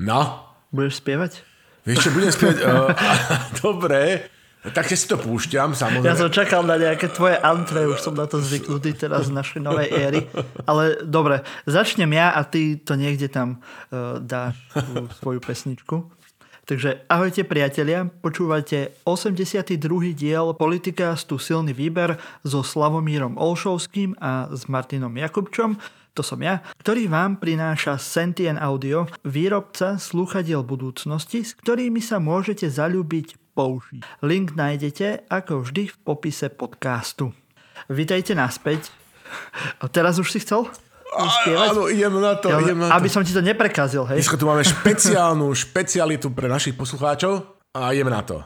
No, Budeš spievať? vieš čo, budem spievať... Uh, dobre, takže si to púšťam, samozrejme. Ja som čakal na nejaké tvoje antre, už som na to zvyknutý teraz z našej novej éry. Ale dobre, začnem ja a ty to niekde tam uh, dáš tú svoju pesničku. Takže ahojte priatelia, počúvate 82. diel Politikástu Silný výber so Slavomírom Olšovským a s Martinom Jakubčom to som ja, ktorý vám prináša Sentien Audio, výrobca slúchadiel budúcnosti, s ktorými sa môžete zalúbiť použiť. Link nájdete ako vždy v popise podcastu. Vítajte naspäť. A teraz už si chcel? Spievať? Áno, idem na to, Ja, idem na to. aby som ti to neprekazil, hej? Dneska tu máme špeciálnu špecialitu pre našich poslucháčov a ideme na to.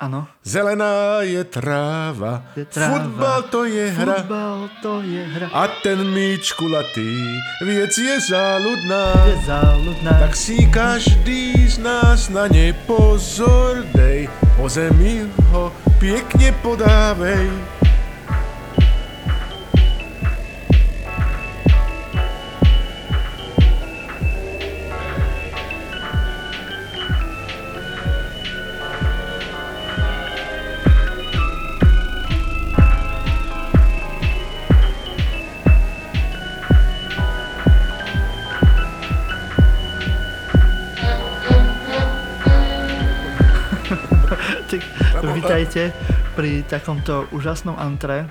Áno. Zelená je tráva, Je tráva. futbal to je hra Futbal to je hra. a ten míč kulatý, viec je záľudná. Je záľudná. Tak si každý z nás na ne pozor dej, po zemi ho pekne podávej. Vítajte pri takomto úžasnom antre.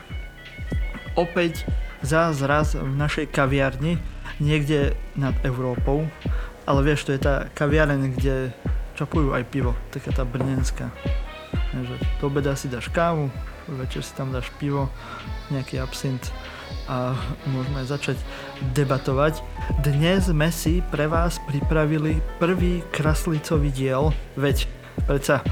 Opäť zás raz v našej kaviarni, niekde nad Európou. Ale vieš, to je tá kaviareň, kde čapujú aj pivo, taká tá brnenská. Takže do obeda si dáš kávu, večer si tam dáš pivo, nejaký absint a môžeme začať debatovať. Dnes sme si pre vás pripravili prvý kraslicový diel, veď predsa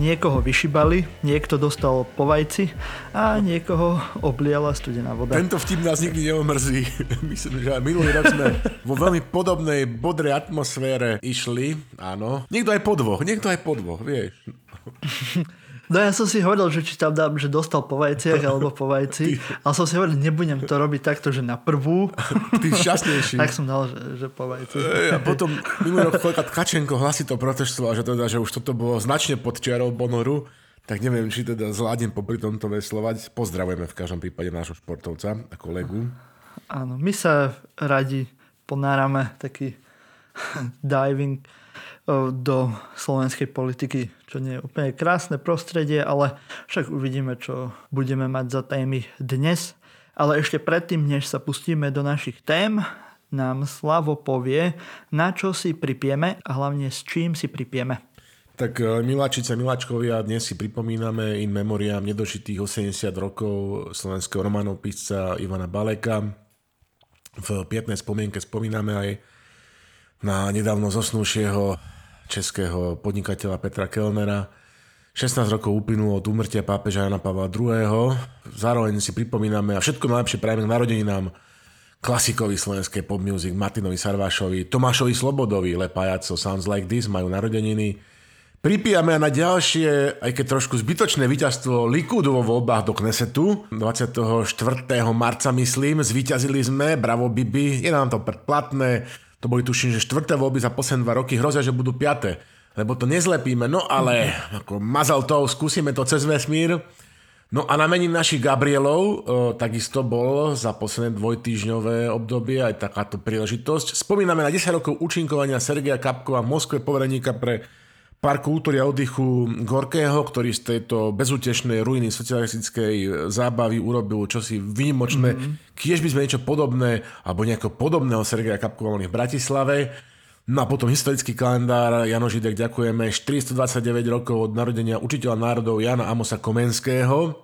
niekoho vyšibali, niekto dostal po vajci a niekoho obliala studená voda. Tento vtip nás nikdy neomrzí. Myslím, že aj minulý rok sme vo veľmi podobnej, bodrej atmosfére išli. Áno. Niekto aj po dvoch, niekto aj po dvoch, vieš. No ja som si hovoril, že či tam dám, že dostal po vajciach alebo po vajci, ale som si hovoril, nebudem to robiť takto, že na prvú, Ty šťastnejší. tak som dal, že, že po vajci. A potom minulý rok koľka Tkačenko hlasito protestoval, že, teda, že už toto bolo značne pod čiarou Bonoru, tak neviem, či teda zvládnem popri tomto veslovať. Pozdravujeme v každom prípade nášho športovca a kolegu. Áno, my sa radi ponárame taký diving do slovenskej politiky, čo nie je úplne krásne prostredie, ale však uvidíme, čo budeme mať za témy dnes. Ale ešte predtým, než sa pustíme do našich tém, nám Slavo povie, na čo si pripieme a hlavne s čím si pripieme. Tak e, miláčice, miláčkovia, dnes si pripomíname in memoriam nedožitých 80 rokov slovenského románopísca Ivana Baleka. V pietnej spomienke spomíname aj na nedávno zosnúšieho českého podnikateľa Petra Kellnera. 16 rokov uplynulo od úmrtia pápeža Jana Pavla II. Zároveň si pripomíname a všetko najlepšie prajeme k narodeninám klasikovi slovenskej pop music Martinovi Sarvášovi, Tomášovi Slobodovi, Lepájaco, Sounds Like This majú narodeniny. Pripijame na ďalšie, aj keď trošku zbytočné víťazstvo Likudu vo voľbách do Knesetu. 24. marca, myslím, zvíťazili sme, bravo Bibi, je nám to predplatné. To boli tuším, že štvrté voľby za posledné dva roky, hrozia, že budú piaté. Lebo to nezlepíme, no ale ako mazal to, skúsime to cez vesmír. No a na mením našich Gabrielov e, takisto bol za posledné dvojtýžňové obdobie aj takáto príležitosť. Spomíname na 10 rokov účinkovania Sergeja Kapkova v Moskve, povereníka pre Park kultúry a oddychu Gorkého, ktorý z tejto bezútešnej ruiny socialistickej zábavy urobil čosi výnimočné. Mm-hmm. Kiež by sme niečo podobné, alebo nejako podobného Sergeja mali v Bratislave. No a potom historický kalendár, Jano Židek, ďakujeme, 429 rokov od narodenia učiteľa národov Jana Amosa Komenského,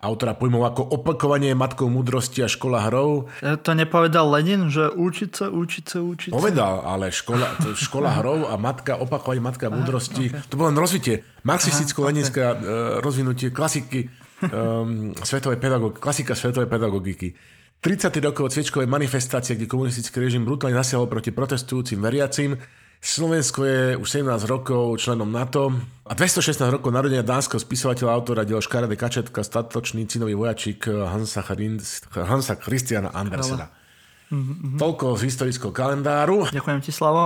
autora pojmov ako opakovanie matkou múdrosti a škola hrov. E, To nepovedal Lenin, že učiť sa, učiť sa, učiť sa? Povedal, ale škola, škola hrov a matka, opakovanie matka múdrosti, to bolo len rozvitie, marxisticko-leninská uh, rozvinutie klasiky um, svetovej pedagog, klasika svetovej pedagogiky. 30 rokov od sviečkovej manifestácie, kde komunistický režim brutálne zasiahol proti protestujúcim veriacim. Slovensko je už 17 rokov členom NATO a 216 rokov narodenia dánskeho spisovateľa, autora diela Škaredé kačetka, statočný cinový vojačík Hansa, Charin, Hansa Christiana Andersena. Mm-hmm. Toľko z historického kalendáru. Ďakujem ti, Slavo.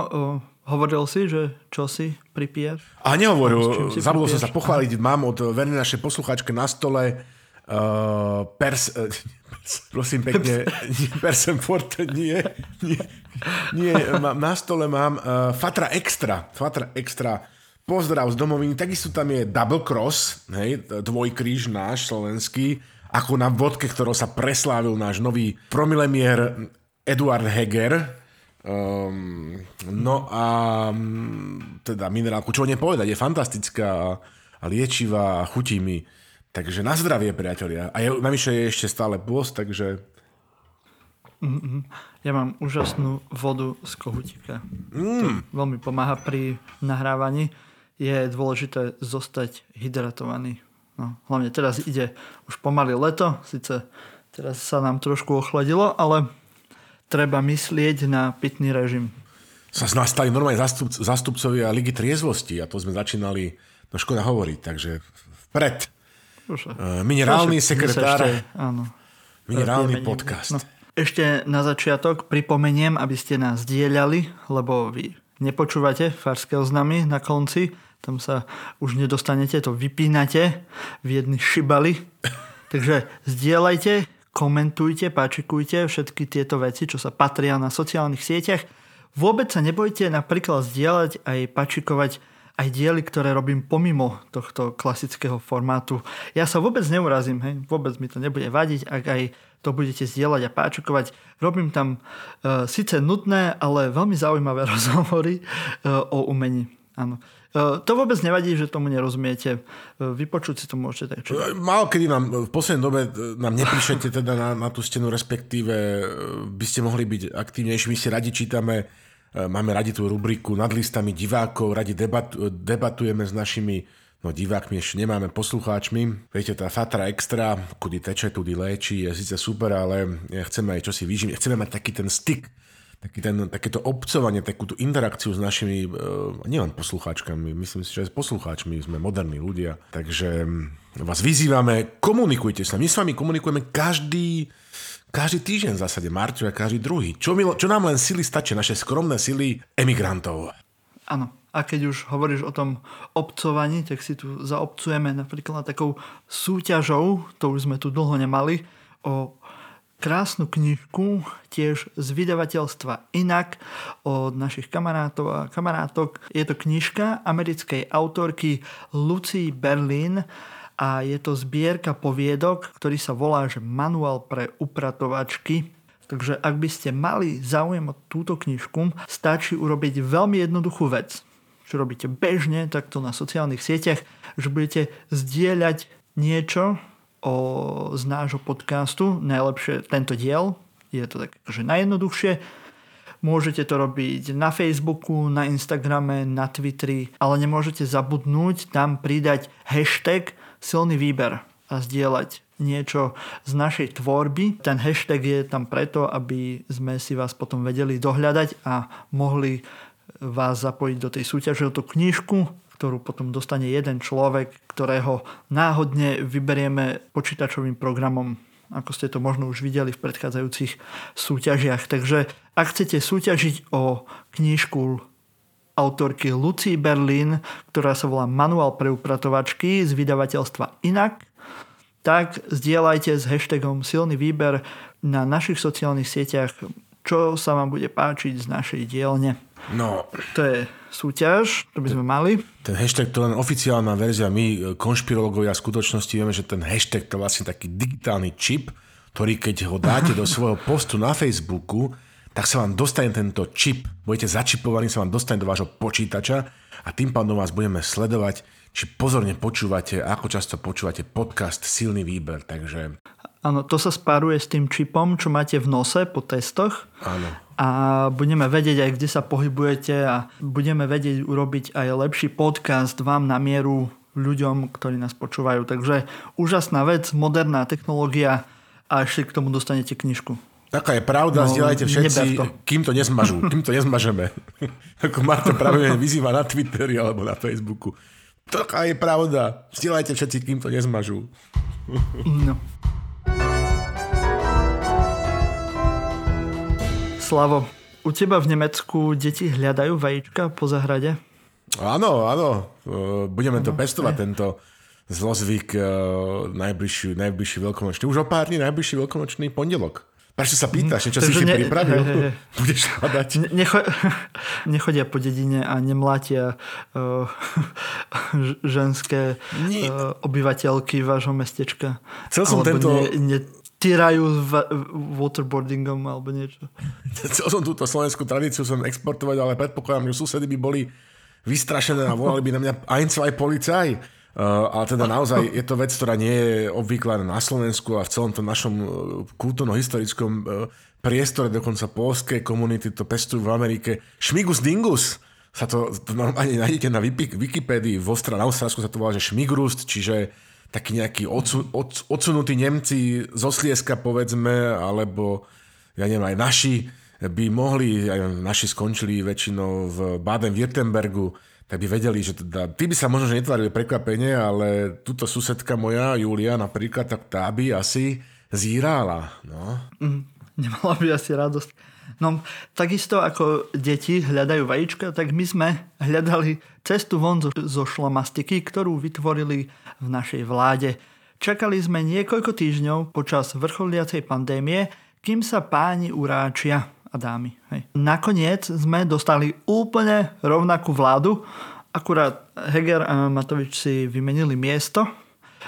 Hovoril si, že čo si pripiješ? A nehovoril, zabudol som sa pochváliť, mám od vernej našej poslucháčke na stole uh, pers, uh, prosím pekne, Persem Forte, nie, nie, nie, na stole mám uh, Fatra Extra, Fatra Extra, pozdrav z domoviny, takisto tam je Double Cross, hej, dvojkríž náš slovenský, ako na vodke, ktorou sa preslávil náš nový promilemier Eduard Heger, Um, no a mm, teda minerálku, čo nepovedať, je fantastická a liečivá a chutí mi. Takže na zdravie, priatelia. A je, navyše je ešte stále pôst, takže... Ja mám úžasnú vodu z kohutíka. Mm. To veľmi pomáha pri nahrávaní. Je dôležité zostať hydratovaný. No, hlavne teraz ide už pomaly leto, síce teraz sa nám trošku ochladilo, ale treba myslieť na pitný režim. Sa z nás stali normálne zastup, zastupcovia Ligy triezvosti a to sme začínali, no škoda hovoriť, takže vpred. Už, uh, minerálny sekretár. Ešte, áno. Minerálny podcast. No. Ešte na začiatok pripomeniem, aby ste nás dielali, lebo vy nepočúvate farské oznamy na konci, tam sa už nedostanete, to vypínate v jedny šibali. Takže zdieľajte, komentujte, páčikujte všetky tieto veci, čo sa patria na sociálnych sieťach. Vôbec sa nebojte napríklad zdieľať aj pačikovať aj diely, ktoré robím pomimo tohto klasického formátu. Ja sa vôbec neurazím, hej? vôbec mi to nebude vadiť, ak aj to budete zdieľať a páčikovať. Robím tam e, síce nutné, ale veľmi zaujímavé rozhovory e, o umení. Áno. E, to vôbec nevadí, že tomu nerozumiete. E, vypočuť si to môžete tak. Čo... E, málo kedy nám v poslednej dobe nám nepíšete teda na, na tú stenu, respektíve by ste mohli byť aktívnejší. My si radi čítame, máme radi tú rubriku nad listami divákov, radi debat, debatujeme s našimi no divákmi ešte nemáme, poslucháčmi. Viete, tá Fatra Extra, kudy teče, tudy léči, je síce super, ale chceme aj čosi vyžiť. Chceme mať taký ten styk taký ten, takéto obcovanie, takúto interakciu s našimi, uh, nielen poslucháčkami, myslím si, že aj s poslucháčmi sme moderní ľudia, takže mm, vás vyzývame, komunikujte sa. My s vami komunikujeme každý, každý týždeň v zásade, Marťo a každý druhý. Čo, my, čo nám len sily stačí, naše skromné sily emigrantov. Áno. A keď už hovoríš o tom obcovaní, tak si tu zaobcujeme napríklad takou súťažou, to už sme tu dlho nemali, o krásnu knižku tiež z vydavateľstva Inak od našich kamarátov a kamarátok. Je to knižka americkej autorky Lucy Berlin a je to zbierka poviedok, ktorý sa volá že Manuál pre upratovačky. Takže ak by ste mali záujem o túto knižku, stačí urobiť veľmi jednoduchú vec. Čo robíte bežne, takto na sociálnych sieťach, že budete zdieľať niečo, o, z nášho podcastu, najlepšie tento diel, je to tak že najjednoduchšie. Môžete to robiť na Facebooku, na Instagrame, na Twitteri, ale nemôžete zabudnúť tam pridať hashtag silný výber a zdieľať niečo z našej tvorby. Ten hashtag je tam preto, aby sme si vás potom vedeli dohľadať a mohli vás zapojiť do tej súťaže o tú knižku, ktorú potom dostane jeden človek, ktorého náhodne vyberieme počítačovým programom ako ste to možno už videli v predchádzajúcich súťažiach. Takže ak chcete súťažiť o knižku autorky Lucy Berlin, ktorá sa volá Manuál pre upratovačky z vydavateľstva Inak, tak zdieľajte s hashtagom silný výber na našich sociálnych sieťach, čo sa vám bude páčiť z našej dielne. No. To je súťaž, to by sme mali. Ten hashtag to je len oficiálna verzia. My, e, konšpirologovia v skutočnosti vieme, že ten hashtag to je vlastne taký digitálny čip, ktorý keď ho dáte do svojho postu na Facebooku, tak sa vám dostane tento čip. Budete začipovaní, sa vám dostane do vášho počítača a tým pádom vás budeme sledovať, či pozorne počúvate, ako často počúvate podcast Silný výber. Takže Áno, to sa spáruje s tým čipom, čo máte v nose po testoch. Áno. A budeme vedieť aj, kde sa pohybujete a budeme vedieť urobiť aj lepší podcast vám na mieru ľuďom, ktorí nás počúvajú. Takže úžasná vec, moderná technológia a ešte k tomu dostanete knižku. Taká je pravda, no, zdieľajte všetci, kým to nezmažú, kým to nezmažeme. Ako Marta práve vyzýva na Twitteri alebo na Facebooku. Taká je pravda, zdieľajte všetci, kým to nezmažú. No. Slavo, u teba v Nemecku deti hľadajú vajíčka po zahrade? Áno, áno. E, budeme to pestovať, tento zlozvyk e, najbližší, najbližší veľkonočný. Už o pár dní najbližší veľkonočný pondelok. Prečo sa pýtaš? Niečo si si ne, pripravil? He, he. Budeš hľadať? Necho, nechodia po dedine a nemlátia uh, ženské uh, obyvateľky vášho mestečka. Chcel som tento... Ne, ne, týrajú v, waterboardingom alebo niečo. Chcel som túto slovenskú tradíciu som exportovať, ale predpokladám, že susedy by boli vystrašené a volali by na mňa ein, zwei policaj. Uh, ale teda naozaj je to vec, ktorá nie je obvyklá na Slovensku a v celom tom našom uh, kultúrno-historickom uh, priestore, dokonca polské komunity to pestujú v Amerike. Šmigus dingus sa to, to normálne nájdete na Wikipédii, v Ostra, na Austrálsku sa to volá, že šmigrust, čiže taký nejaký odsu, od, odsunutí Nemci zo Slieska, povedzme, alebo ja neviem, aj naši by mohli, aj naši skončili väčšinou v Baden-Württembergu, tak by vedeli, že teda, ty by sa možno že netvárili prekvapenie, ale túto susedka moja, Julia napríklad, tak tá by asi zírala. No. Mm, nemala by asi radosť. No, takisto ako deti hľadajú vajíčka, tak my sme hľadali cestu von zo, zo šlamastiky, ktorú vytvorili v našej vláde. Čakali sme niekoľko týždňov počas vrcholiacej pandémie, kým sa páni uráčia a dámy. Hej. Nakoniec sme dostali úplne rovnakú vládu, akurát Heger a Matovič si vymenili miesto,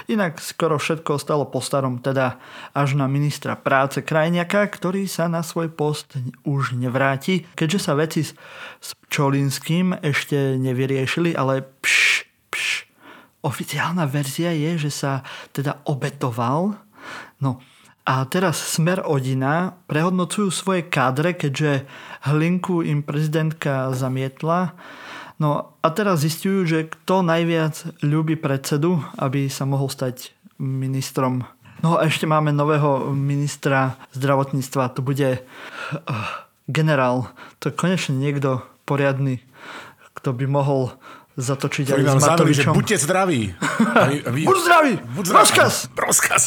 Inak skoro všetko ostalo po starom, teda až na ministra práce Krajniaka, ktorý sa na svoj post už nevráti, keďže sa veci s, Pčolinským ešte nevyriešili, ale pš, pš. Oficiálna verzia je, že sa teda obetoval. No, a teraz Smer Odina prehodnocujú svoje kádre, keďže Hlinku im prezidentka zamietla. No a teraz zistujú, že kto najviac ľúbi predsedu, aby sa mohol stať ministrom. No a ešte máme nového ministra zdravotníctva. To bude uh, generál. To je konečne niekto poriadny, kto by mohol zatočiť aj s Matovičom. že buďte zdraví. vy, buď zdravý! Buď zdravý! Rozkaz! Rozkaz!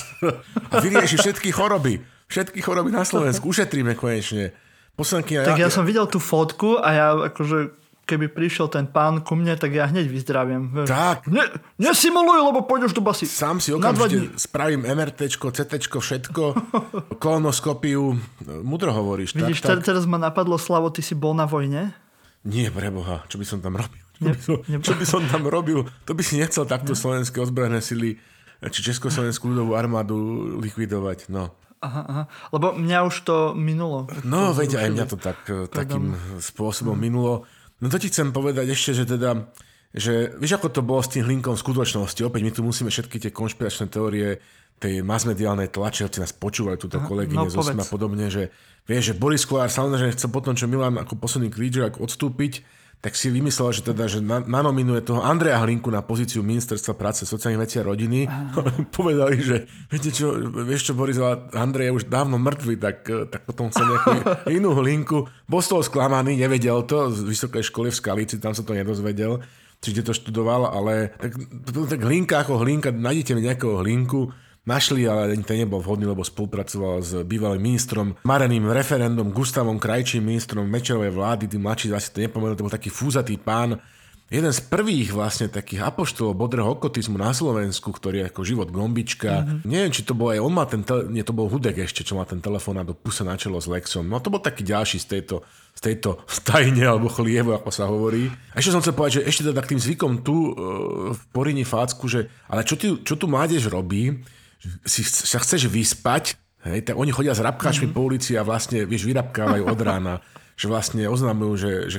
A vyrieši všetky choroby. Všetky choroby na Slovensku. Ušetríme konečne. Poslanky, tak ja, ja som videl tú fotku a ja akože keby prišiel ten pán ku mne, tak ja hneď vyzdravím. Tak. Ne, nesimuluj, lebo pôjdeš do basy. Sám si okamžite spravím MRT, CT, všetko, kolonoskopiu. Mudro hovoríš. Vidíš, tak, tak. teraz ma napadlo, Slavo, ty si bol na vojne? Nie, preboha, čo by som tam robil? Čo by som, čo by som tam robil? To by si nechcel takto slovenské ozbrojené sily či Československú ľudovú armádu likvidovať. No. Aha, aha. Lebo mňa už to minulo. No, veď aj mňa to tak, eh, takým spôsobom mm. minulo. No to ti chcem povedať ešte, že teda, že vieš, ako to bolo s tým Hlinkom v skutočnosti. Opäť my tu musíme všetky tie konšpiračné teórie tej masmediálnej tlače, hoci nás počúvajú túto kolegyne no, zo a podobne, že vieš, že Boris Kolár samozrejme chcel potom, čo Milan ako posledný klíčer, ako odstúpiť, tak si vymyslel, že teda, že nanominuje toho Andreja Hlinku na pozíciu ministerstva práce, sociálnych vecí a rodiny. Povedali, že viete čo, vieš čo, Boris, Andrej je už dávno mŕtvy, tak, tak potom chcel nejakú inú Hlinku. Bol z toho sklamaný, nevedel to, z vysokej školy v Skalici, tam sa to nedozvedel, či to študoval, ale tak, tak Hlinka ako Hlinka, nájdete mi nejakého Hlinku, Našli, ale ten nebol vhodný, lebo spolupracoval s bývalým ministrom Mareným referendum Gustavom Krajčím, ministrom Mečerovej vlády, tým mladší asi to nepomenul, to bol taký fúzatý pán, jeden z prvých vlastne takých apoštolov bodrého okotizmu na Slovensku, ktorý je ako život gombička. Mm-hmm. Neviem, či to bol aj on má ten, tele, nie, to bol Hudek ešte, čo má ten telefón do puse na čelo s Lexom. No to bol taký ďalší z tejto, z tejto stajne alebo chlievu, ako sa hovorí. A ešte som chcel povedať, že ešte teda k tým zvykom tu uh, v Porini Fácku, že ale čo, ty, čo tu mládež robí, si sa chceš vyspať, hej, tak oni chodia s rabkáčmi mm-hmm. po ulici a vlastne, vieš, vyrabkávajú od rána že vlastne oznamujú, že, že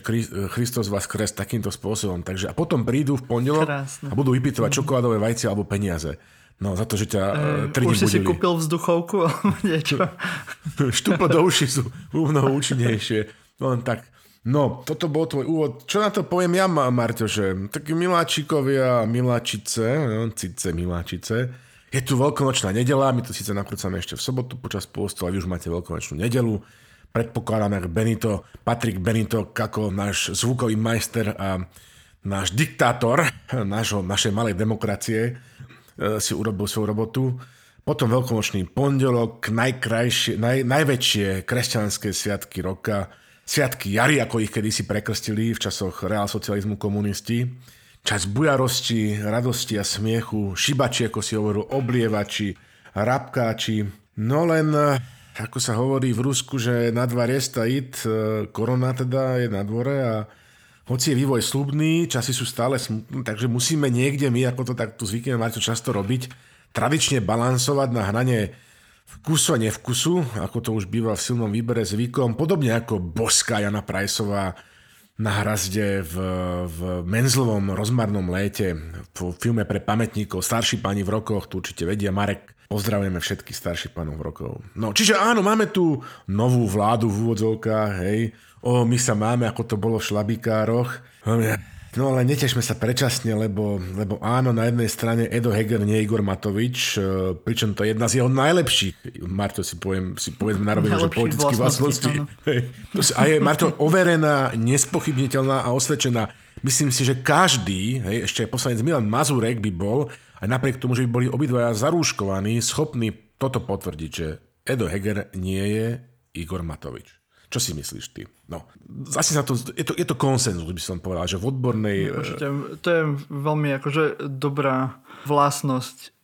Kristus vás kres takýmto spôsobom. Takže a potom prídu v pondelok Krásne. a budú vypýtovať mm-hmm. čokoládové vajce alebo peniaze. No, za to, že ťa e, tri Už si si kúpil vzduchovku alebo niečo. Štupo do uši sú mnoho účinnejšie. No len tak. No, toto bol tvoj úvod. Čo na to poviem ja, Marťo, že takí miláčikovia, miláčice, no, cice, miláčice, je tu veľkonočná nedela, my to síce nakrúcame ešte v sobotu počas pôstu, ale vy už máte veľkonočnú nedelu. Predpokladáme, Benito, Patrik Benito, ako náš zvukový majster a náš diktátor našo, našej malej demokracie e, si urobil svoju robotu. Potom veľkonočný pondelok, najkrajšie, naj, najväčšie kresťanské sviatky roka, sviatky jary, ako ich kedysi prekrstili v časoch reálsocializmu komunisti. Čas bujarosti, radosti a smiechu, šibači, ako si hovoril, oblievači, rabkáči. No len, ako sa hovorí v Rusku, že na dva riesta it, e, korona teda je na dvore a hoci je vývoj slubný, časy sú stále smutné, takže musíme niekde my, ako to takto zvykneme Marťo často robiť, tradične balansovať na hrane vkusu a nevkusu, ako to už býva v silnom výbere zvykom, podobne ako boská Jana Prajsová na hrazde v, v Menzlovom rozmarnom léte v filme pre pamätníkov Starší páni v rokoch, tu určite vedia Marek, pozdravujeme všetkých starších pánov rokov. No, čiže áno, máme tu novú vládu v úvodzovkách, hej, o, my sa máme, ako to bolo v šlabikároch. No ale netešme sa predčasne, lebo, lebo áno, na jednej strane Edo Heger nie Igor Matovič, e, pričom to je jedna z jeho najlepších, Marto si poviem, si povedzme na rovinu, že politických vlastností. A je Marto overená, nespochybniteľná a osvedčená. Myslím si, že každý, hej, ešte aj poslanec Milan Mazurek by bol, aj napriek tomu, že by boli obidvaja zarúškovaní, schopní toto potvrdiť, že Edo Heger nie je Igor Matovič. Čo si myslíš ty? No, zase sa to, je to, je to konsenzus, by som povedal, že v odbornej... Určite, to je veľmi akože dobrá vlastnosť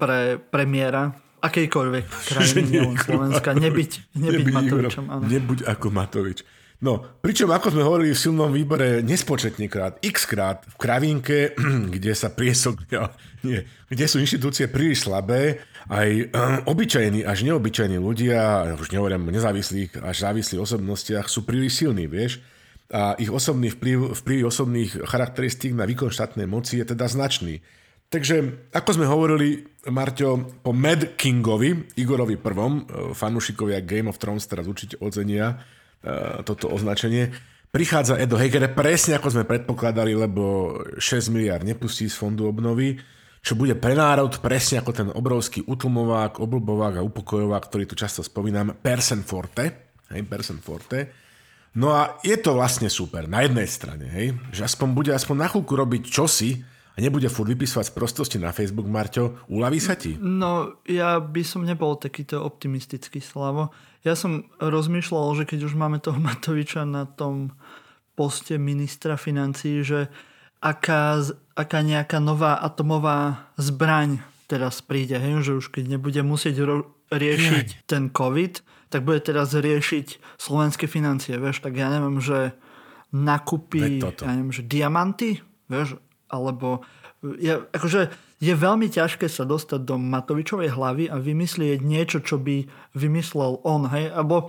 pre premiéra akejkoľvek krajiny, nielen Slovenska, nebyť, nebyť Matovičom. Áno. Nebuď ako Matovič. No, pričom ako sme hovorili v silnom výbore nespočetne krát, x krát v kravinke, kde sa priesok, nie, kde sú inštitúcie príliš slabé, aj um, obyčajní až neobyčajní ľudia, už nehovorím nezávislých až závislých osobnostiach, sú príliš silní, vieš? A ich osobný vplyv, vplyv osobných charakteristík na výkon štátnej moci je teda značný. Takže, ako sme hovorili, Marťo, po Mad Kingovi, Igorovi prvom, e, fanúšikovia Game of Thrones teraz určite ocenia, toto označenie. Prichádza Edo Heger presne ako sme predpokladali, lebo 6 miliard nepustí z fondu obnovy, čo bude pre národ presne ako ten obrovský utlmovák, oblbovák a upokojovák, ktorý tu často spomínam, Persen Forte. Hej, Persen Forte. No a je to vlastne super na jednej strane, hej, že aspoň bude aspoň na chvíľku robiť čosi, a nebude furt vypisovať z prostosti na Facebook, Marťo, uľaví sa ti? No, ja by som nebol takýto optimistický, Slavo. Ja som rozmýšľal, že keď už máme toho Matoviča na tom poste ministra financí, že aká, aká nejaká nová atomová zbraň teraz príde, hej? že už keď nebude musieť ro- riešiť Nie. ten COVID, tak bude teraz riešiť slovenské financie, vieš, tak ja neviem, že nakúpi, ja neviem, že diamanty, vieš, alebo je, akože je veľmi ťažké sa dostať do Matovičovej hlavy a vymyslieť niečo, čo by vymyslel on, hej, alebo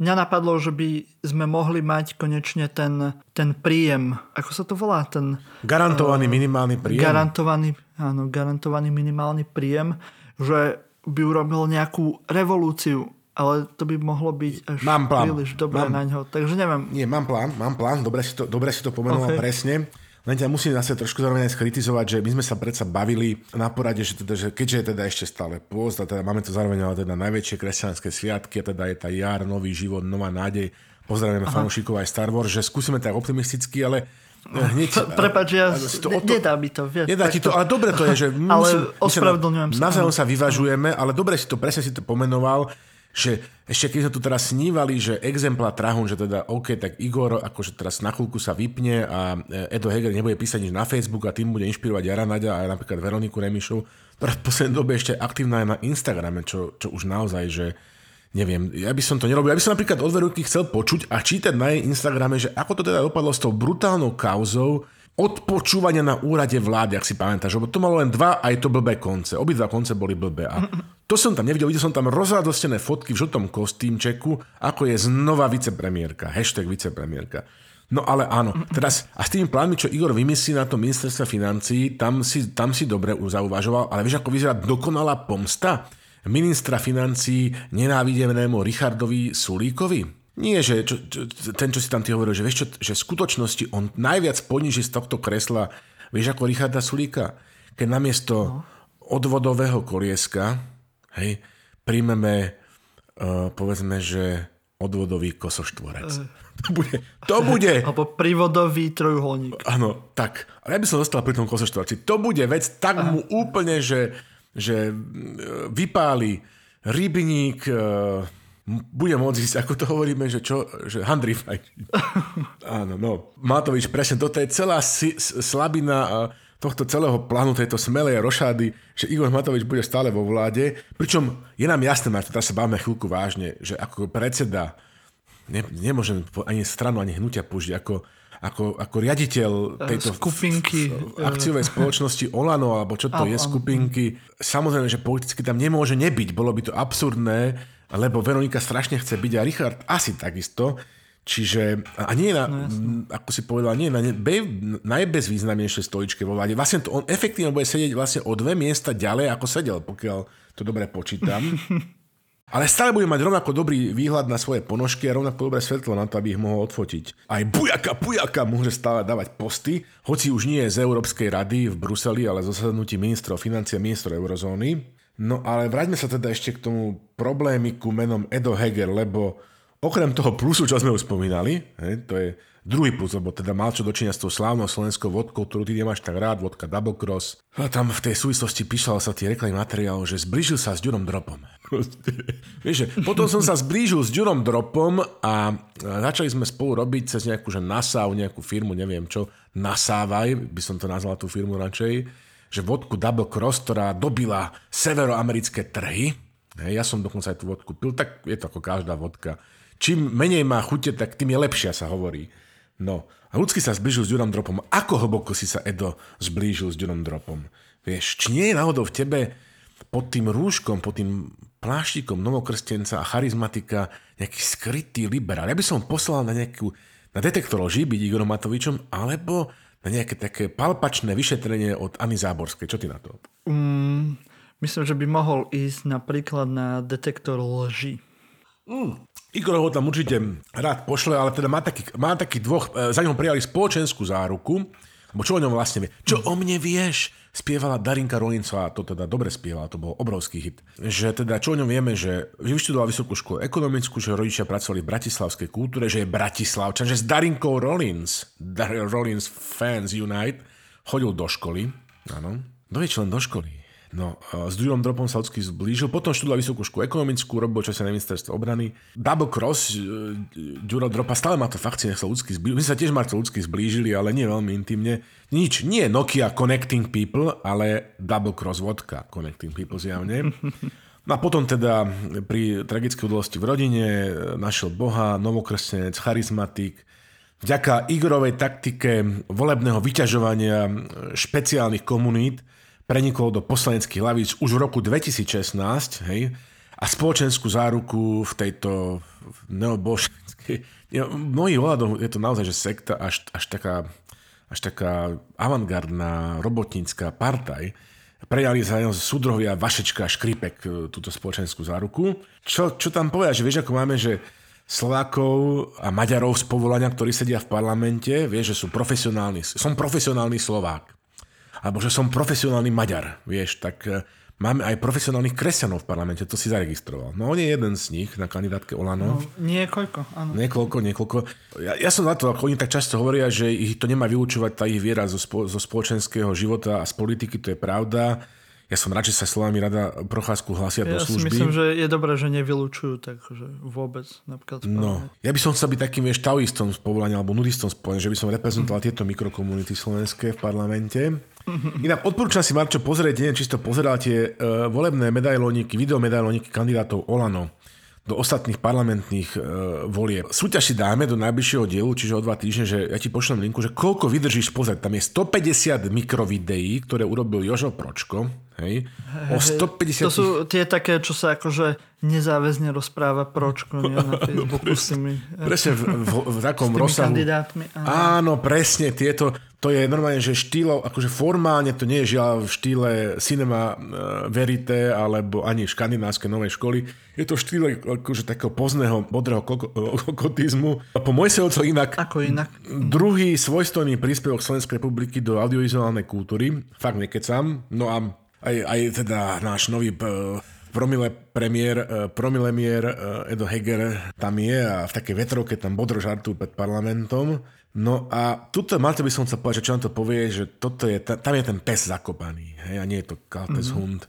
mňa napadlo, že by sme mohli mať konečne ten, ten príjem, ako sa to volá? Ten, garantovaný uh, minimálny príjem. Garantovaný, áno, garantovaný minimálny príjem, že by urobil nejakú revolúciu ale to by mohlo byť až mám plán. príliš dobré mám, na ňo. Takže neviem. Nie, mám plán, mám plán, dobre si to, dobre si to pomenoval okay. presne. Len ťa musím zase trošku zároveň aj skritizovať, že my sme sa predsa bavili na porade, že, teda, že keďže je teda ešte stále pôst a teda máme to zároveň ale teda najväčšie kresťanské sviatky a teda je tá jar, nový život, nová nádej. Pozdravujeme fanúšikov aj Star Wars, že skúsime tak optimisticky, ale hneď... Prepač, ja, to, to, nedá mi to. Vieš, nedá ti to, ale dobre to je, že... Musím, ale ospravedlňujem sa. Navzájom sa vyvažujeme, ale dobre si to, presne si to pomenoval, že ešte keď sme tu teraz snívali, že exemplár Trahun, že teda OK, tak Igor akože teraz na chvíľku sa vypne a Edo Heger nebude písať nič na Facebook a tým bude inšpirovať Jara Nadia a napríklad Veroniku Remišu, ktorá v poslednej dobe ešte aktívna aj na Instagrame, čo, čo už naozaj, že neviem, ja by som to nerobil. Ja by som napríklad od Veroniky chcel počuť a čítať na jej Instagrame, že ako to teda dopadlo s tou brutálnou kauzou, odpočúvania na úrade vlády, ak si pamätáš, lebo to malo len dva, aj to blbé konce. Obidva konce boli blbé. A to som tam nevidel, videl som tam rozradostené fotky v žltom kostýmčeku, ako je znova vicepremiérka, hashtag vicepremiérka. No ale áno, teraz a s tými plánmi, čo Igor vymyslí na tom ministerstve financií, tam si, tam si dobre zauvažoval, ale vieš, ako vyzerá dokonalá pomsta ministra financií nenávidenému Richardovi Sulíkovi? Nie, že čo, čo, ten, čo si tam ty hovoril, že vieš čo, že v skutočnosti on najviac poníži z tohto kresla, vieš ako Richarda Sulíka, keď namiesto no. odvodového kolieska, hej, príjmeme, uh, povedzme, že odvodový kosoštvorec. Uh. To bude, to bude... Alebo privodový trojuholník. Áno, tak. Ale ja by som zostal pri tom kosoštvorci. To bude vec tak mu úplne, že, že vypáli rybník, uh, bude môcť ísť, ako to hovoríme, že čo, že handrifaj. Áno, no. Matovič, presne, toto je celá si, slabina tohto celého plánu, tejto smelej rošády, že Igor Matovič bude stále vo vláde. Pričom je nám jasné, Marto, teraz sa bavíme chvíľku vážne, že ako predseda ne, nemôžem ani stranu, ani hnutia použiť ako ako, ako riaditeľ tejto skupinky akciovej spoločnosti Olano, alebo čo to je, skupinky. Samozrejme, že politicky tam nemôže nebyť, bolo by to absurdné, lebo Veronika strašne chce byť a Richard asi takisto. Čiže, a nie na, no, ako si povedal, nie na be, najbezvýznamnejšej stoličke vo vláde. Vlastne to on efektívne bude sedieť vlastne o dve miesta ďalej, ako sedel, pokiaľ to dobre počítam. Ale stále bude mať rovnako dobrý výhľad na svoje ponožky a rovnako dobré svetlo na to, aby ich mohol odfotiť. Aj bujaka, bujaka môže stále dávať posty, hoci už nie je z Európskej rady v Bruseli, ale zo zasadnutí ministrov financie a ministrov eurozóny. No ale vráťme sa teda ešte k tomu problémiku menom Edo Heger, lebo okrem toho plusu, čo sme už spomínali, hej, to je druhý plus, lebo teda mal čo dočinia s tou slávnou slovenskou vodkou, ktorú ty nemáš tak rád, vodka Double Cross. A tam v tej súvislosti písal sa tie reklamný materiál, že zblížil sa s Ďurom Dropom. Vieš, že potom som sa zblížil s Ďurom Dropom a začali sme spolu robiť cez nejakú, že nasáv, nejakú firmu, neviem čo, nasávaj, by som to nazval tú firmu radšej, že vodku Double Cross, ktorá dobila severoamerické trhy. Ja som dokonca aj tú vodku pil, tak je to ako každá vodka. Čím menej má chute, tak tým je lepšia, sa hovorí. No, a ľudský sa zblížil s Ďurom Dropom. Ako hlboko si sa, Edo, zblížil s Ďurom Dropom? Vieš, či nie je náhodou v tebe pod tým rúškom, pod tým pláštikom novokrstenca a charizmatika nejaký skrytý liberál. Ja by som poslal na nejakú, na detektor lží byť Igorom Matovičom, alebo na nejaké také palpačné vyšetrenie od Ani Záborskej. Čo ty na to? Mm, myslím, že by mohol ísť napríklad na detektor lží. Mm. Igor ho tam určite rád pošle, ale teda má taký, má taký dvoch, e, za ňom prijali spoločenskú záruku, bo čo o ňom vlastne vie? Čo o mne vieš? Spievala Darinka Rolincová, to teda dobre spievala, to bol obrovský hit. Že teda, čo o ňom vieme, že vyštudoval vysokú školu ekonomickú, že rodičia pracovali v bratislavskej kultúre, že je bratislavčan, že s Darinkou Rollins, Dar- Rollins Fans Unite, chodil do školy, áno, do len do školy. No, s Ďurom Dropom sa ľudský zblížil, potom študoval vysokú školu ekonomickú, robil čo na ministerstve obrany. Double Cross, Ďuro Dropa, stále má to fakcie, nech sa ľudský zblížil. My sa tiež Marto ľudský zblížili, ale nie veľmi intimne. Nič, nie Nokia Connecting People, ale Double Cross vodka Connecting People zjavne. No a potom teda pri tragickej udalosti v rodine našiel Boha, novokrstenec, charizmatik, vďaka Igorovej taktike volebného vyťažovania špeciálnych komunít, prenikol do poslaneckých hlavíc už v roku 2016, hej, a spoločenskú záruku v tejto neoboženskej... Mnohých ohľadom je to naozaj, že sekta až, až taká, až taká avantgardná robotnícka partaj, prejali za ňou súdrovia Vašečka a Škripek e, túto spoločenskú záruku. Čo, čo tam povedať, že vieš, ako máme, že Slovákov a Maďarov z povolania, ktorí sedia v parlamente, vieš, že sú profesionálni. Som profesionálny Slovák alebo že som profesionálny Maďar, vieš, tak e, máme aj profesionálnych kresťanov v parlamente, to si zaregistroval. No on je jeden z nich na kandidátke Olano. No, niekoľko, áno. Niekoľko, niekoľko. Ja, ja som na to, ako oni tak často hovoria, že ich to nemá vylúčovať tá ich viera zo, spo, zo spoločenského života a z politiky, to je pravda. Ja som rád, že sa slovami rada Procházku hlasia ja do služby. Ja myslím, že je dobré, že nevylučujú takže vôbec. Napríklad no, ja by som chcel byť takým vieš, taoistom z povolania alebo nudistom z povolania, že by som reprezentoval mm. tieto mikrokomunity slovenské v parlamente. Inak odporúčam si, Marčo, pozrieť, neviem, či to pozeráte, uh, volebné medailóniky, videomedailóniky kandidátov Olano do ostatných parlamentných uh, volieb. Súťaž si dáme do najbližšieho dielu, čiže o dva týždne, že ja ti pošlem linku, že koľko vydržíš pozrieť. Tam je 150 mikrovideí, ktoré urobil Jožo Pročko. Hej. O 150... To sú tie také, čo sa akože nezáväzne rozpráva Pročko nie, na Facebooku no, presne, s tými... Presne v, v, v takom rozsahu. kandidátmi. Áno. áno, presne tieto to je normálne, že štýlo, akože formálne to nie je žiaľ v štýle cinema uh, verite alebo ani škandinávskej novej školy. Je to v štýle akože takého pozného, modrého kokotizmu. Po Mojsejovco inak... Ako inak? Druhý svojstojný príspevok Slovenskej republiky do audiovizuálnej kultúry. Fakt nekecam. No a aj, aj teda náš nový uh, promile premiér, promilemier Edo Heger tam je a v takej vetrovke tam bodro žartujú pred parlamentom. No a tuto, Malte by som chcel povedať, že čo nám to povie, že toto je, tam je ten pes zakopaný, hej, a nie je to Kalpes mm-hmm. Hund,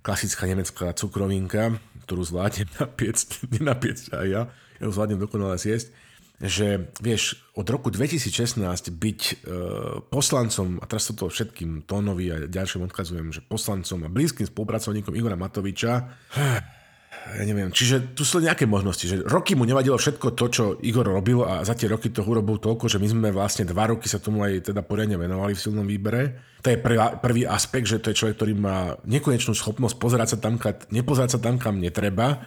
klasická nemecká cukrovinka. ktorú zvládnem napiecť, nenapiecť aj ja, ja ju zvládnem dokonale zjesť, že vieš, od roku 2016 byť e, poslancom, a teraz to všetkým Tónovi a ďalším odkazujem, že poslancom a blízkym spolupracovníkom Igora Matoviča, ja neviem, čiže tu sú nejaké možnosti, že roky mu nevadilo všetko to, čo Igor robil a za tie roky toho urobil toľko, že my sme vlastne dva roky sa tomu aj teda poriadne venovali v silnom výbere. To je prvý, prvý aspekt, že to je človek, ktorý má nekonečnú schopnosť pozerať sa tam, kam, nepozerať sa tam, kam netreba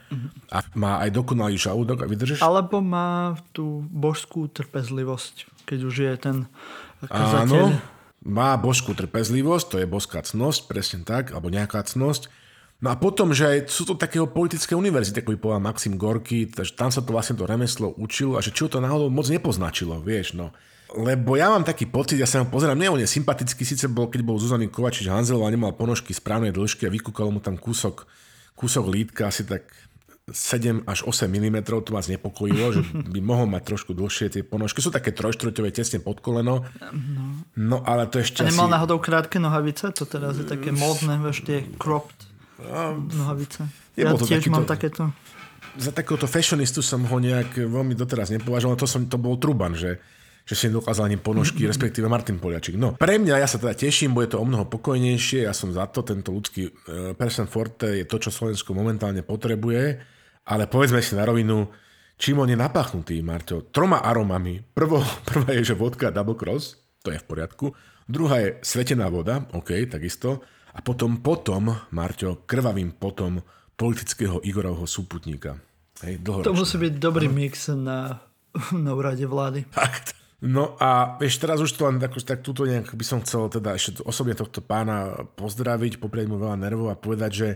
a má aj dokonalý žalúdok a vydržíš? Alebo má tú božskú trpezlivosť, keď už je ten kazateľ. Áno, má božskú trpezlivosť, to je boská cnosť, presne tak, alebo nejaká cnosť No a potom, že aj sú to takého politické univerzity, ako by povedal Maxim Gorky, takže tam sa to vlastne to remeslo učilo a že čo to náhodou moc nepoznačilo, vieš, no. Lebo ja mám taký pocit, ja sa ho pozerám, nie on je sympatický, síce bol, keď bol Zuzany Kovačič Hanzelová, nemal ponožky správnej dĺžky a vykúkalo mu tam kúsok, kúsok lítka, asi tak 7 až 8 mm, to vás nepokojilo, že by mohol mať trošku dlhšie tie ponožky. Sú také trojštvrťové tesne pod koleno. No. no ale to ešte A nemal asi... náhodou krátke nohavice? To teraz je také módne, vieš, tie cropped Nohavice. Je ja to tiež takýto, mám takéto. Za takéhoto fashionistu som ho nejak veľmi doteraz nepovažoval. To, som, to bol Truban, že že si nedokázal ani ponožky, respektíve Martin Poliačik. No, pre mňa, ja sa teda teším, bude to o mnoho pokojnejšie, ja som za to, tento ľudský uh, Persen Forte je to, čo Slovensko momentálne potrebuje, ale povedzme si na rovinu, čím on je napachnutý, Marťo? Troma aromami. Prvo, prvá je, že vodka double cross, to je v poriadku. Druhá je svetená voda, OK, takisto. A potom, potom, Marťo, krvavým potom politického Igorovho súputníka. Hej, to musí byť dobrý ano. mix na, na úrade vlády. Fakt. No a vieš, teraz už to len tak, tak túto nejak by som chcel teda ešte osobne tohto pána pozdraviť, poprieť mu veľa nervov a povedať, že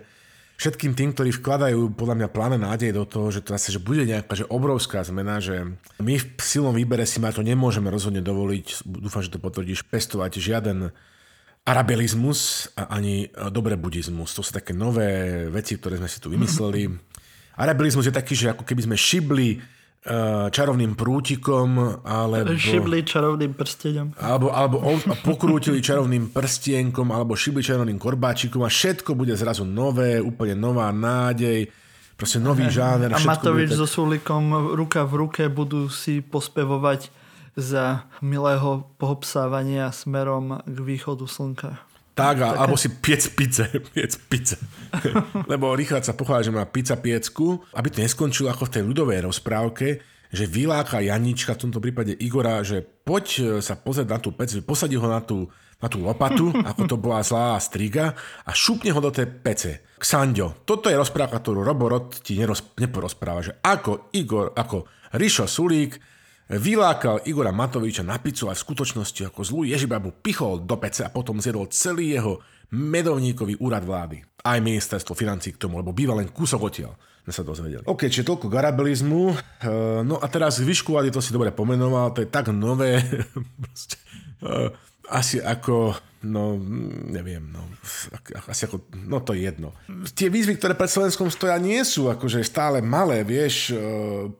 všetkým tým, ktorí vkladajú podľa mňa pláne nádej do toho, že to zase, že bude nejaká že obrovská zmena, že my v silnom výbere si ma to nemôžeme rozhodne dovoliť, dúfam, že to potvrdíš, pestovať žiaden arabelizmus a ani e, dobre budizmus. To sú také nové veci, ktoré sme si tu vymysleli. Arabelizmus je taký, že ako keby sme šibli uh, čarovným prútikom, alebo... Šibli čarovným prstenom. Alebo, alebo pokrútili čarovným prstienkom, alebo šibli čarovným korbáčikom a všetko bude zrazu nové, úplne nová nádej, proste nový žáner. A Matovič tak... so Sulikom ruka v ruke budú si pospevovať za milého pohopsávania smerom k východu slnka. Tak, a, alebo si piec pice, piec pice. Lebo Richard sa pochváľa, že má pizza piecku, aby to neskončilo ako v tej ľudovej rozprávke, že vyláka Janička, v tomto prípade Igora, že poď e, sa pozrieť na tú pec, posadí ho na tú, na tú lopatu, ako to bola zlá striga a šupne ho do tej pece. Ksandio, toto je rozprávka, ktorú Roborot ti neroz, neporozpráva, že ako Igor, ako Rišo Sulík vylákal Igora Matoviča na pizzu a v skutočnosti ako zlú Ježibabu pichol do pece a potom zjedol celý jeho medovníkový úrad vlády. Aj ministerstvo financí k tomu, lebo býva len kúsok odtiaľ sme sa dozvedeli. OK, čiže toľko garabelizmu. E, no a teraz vlády, to si dobre pomenoval, to je tak nové, proste, e, asi ako No, neviem, no, asi ako, no to je jedno. Tie výzvy, ktoré pred Slovenskom stoja, nie sú akože stále malé, vieš, e,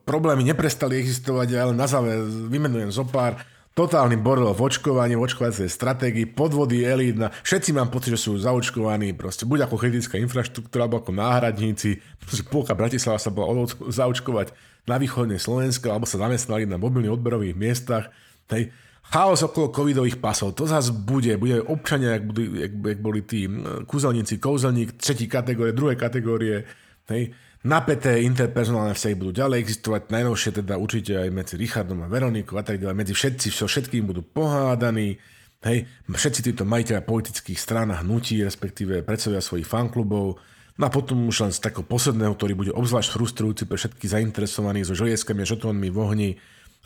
problémy neprestali existovať, ale na záver vymenujem zo pár. Totálny bordel v očkovaní, v očkovacej stratégii, podvody elít, všetci mám pocit, že sú zaočkovaní, proste buď ako kritická infraštruktúra, alebo ako náhradníci, proste polka Bratislava sa bola zaočkovať na východnej Slovenska, alebo sa zamestnali na mobilných odberových miestach, hej, chaos okolo covidových pasov, to zase bude, bude občania, jak, budú, jak, jak boli tí kúzelníci, kouzelník, tretí kategórie, druhé kategórie, hej, napäté interpersonálne vzťahy budú ďalej existovať, najnovšie teda určite aj medzi Richardom a Veronikou a tak ďalej, medzi všetci, so všetkým budú pohádaní, hej, všetci títo majiteľa politických strán a hnutí, respektíve predsedovia svojich fanklubov, No a potom už len z takého posledného, ktorý bude obzvlášť frustrujúci pre všetkých zainteresovaných so žojieskami a žotónmi v ohni,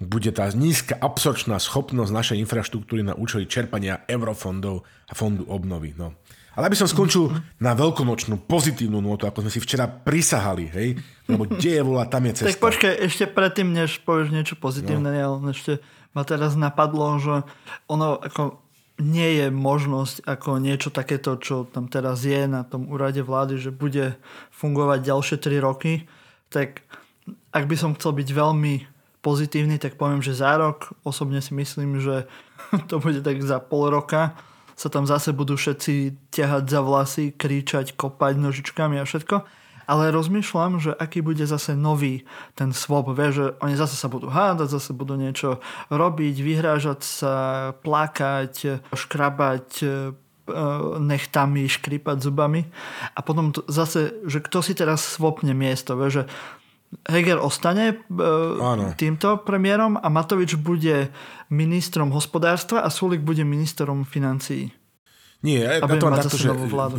bude tá nízka absorčná schopnosť našej infraštruktúry na účely čerpania eurofondov a fondu obnovy. No. Ale aby som skončil na veľkonočnú pozitívnu notu, ako sme si včera prisahali, hej, lebo kde je vola, tam je cesta. Tak počkaj, ešte predtým, než povieš niečo pozitívne, no. ale ešte ma teraz napadlo, že ono ako nie je možnosť ako niečo takéto, čo tam teraz je na tom úrade vlády, že bude fungovať ďalšie 3 roky, tak ak by som chcel byť veľmi pozitívny, tak poviem, že za rok osobne si myslím, že to bude tak za pol roka sa tam zase budú všetci ťahať za vlasy, kričať, kopať nožičkami a všetko. Ale rozmýšľam, že aký bude zase nový ten swap, vie, že oni zase sa budú hádať, zase budú niečo robiť, vyhrážať sa, plakať, škrabať e, nechtami, škripať zubami a potom to zase, že kto si teraz swapne miesto, vie, že Heger ostane Áno. týmto premiérom a Matovič bude ministrom hospodárstva a Sulik bude ministrom financií. Nie, ja to takto, že,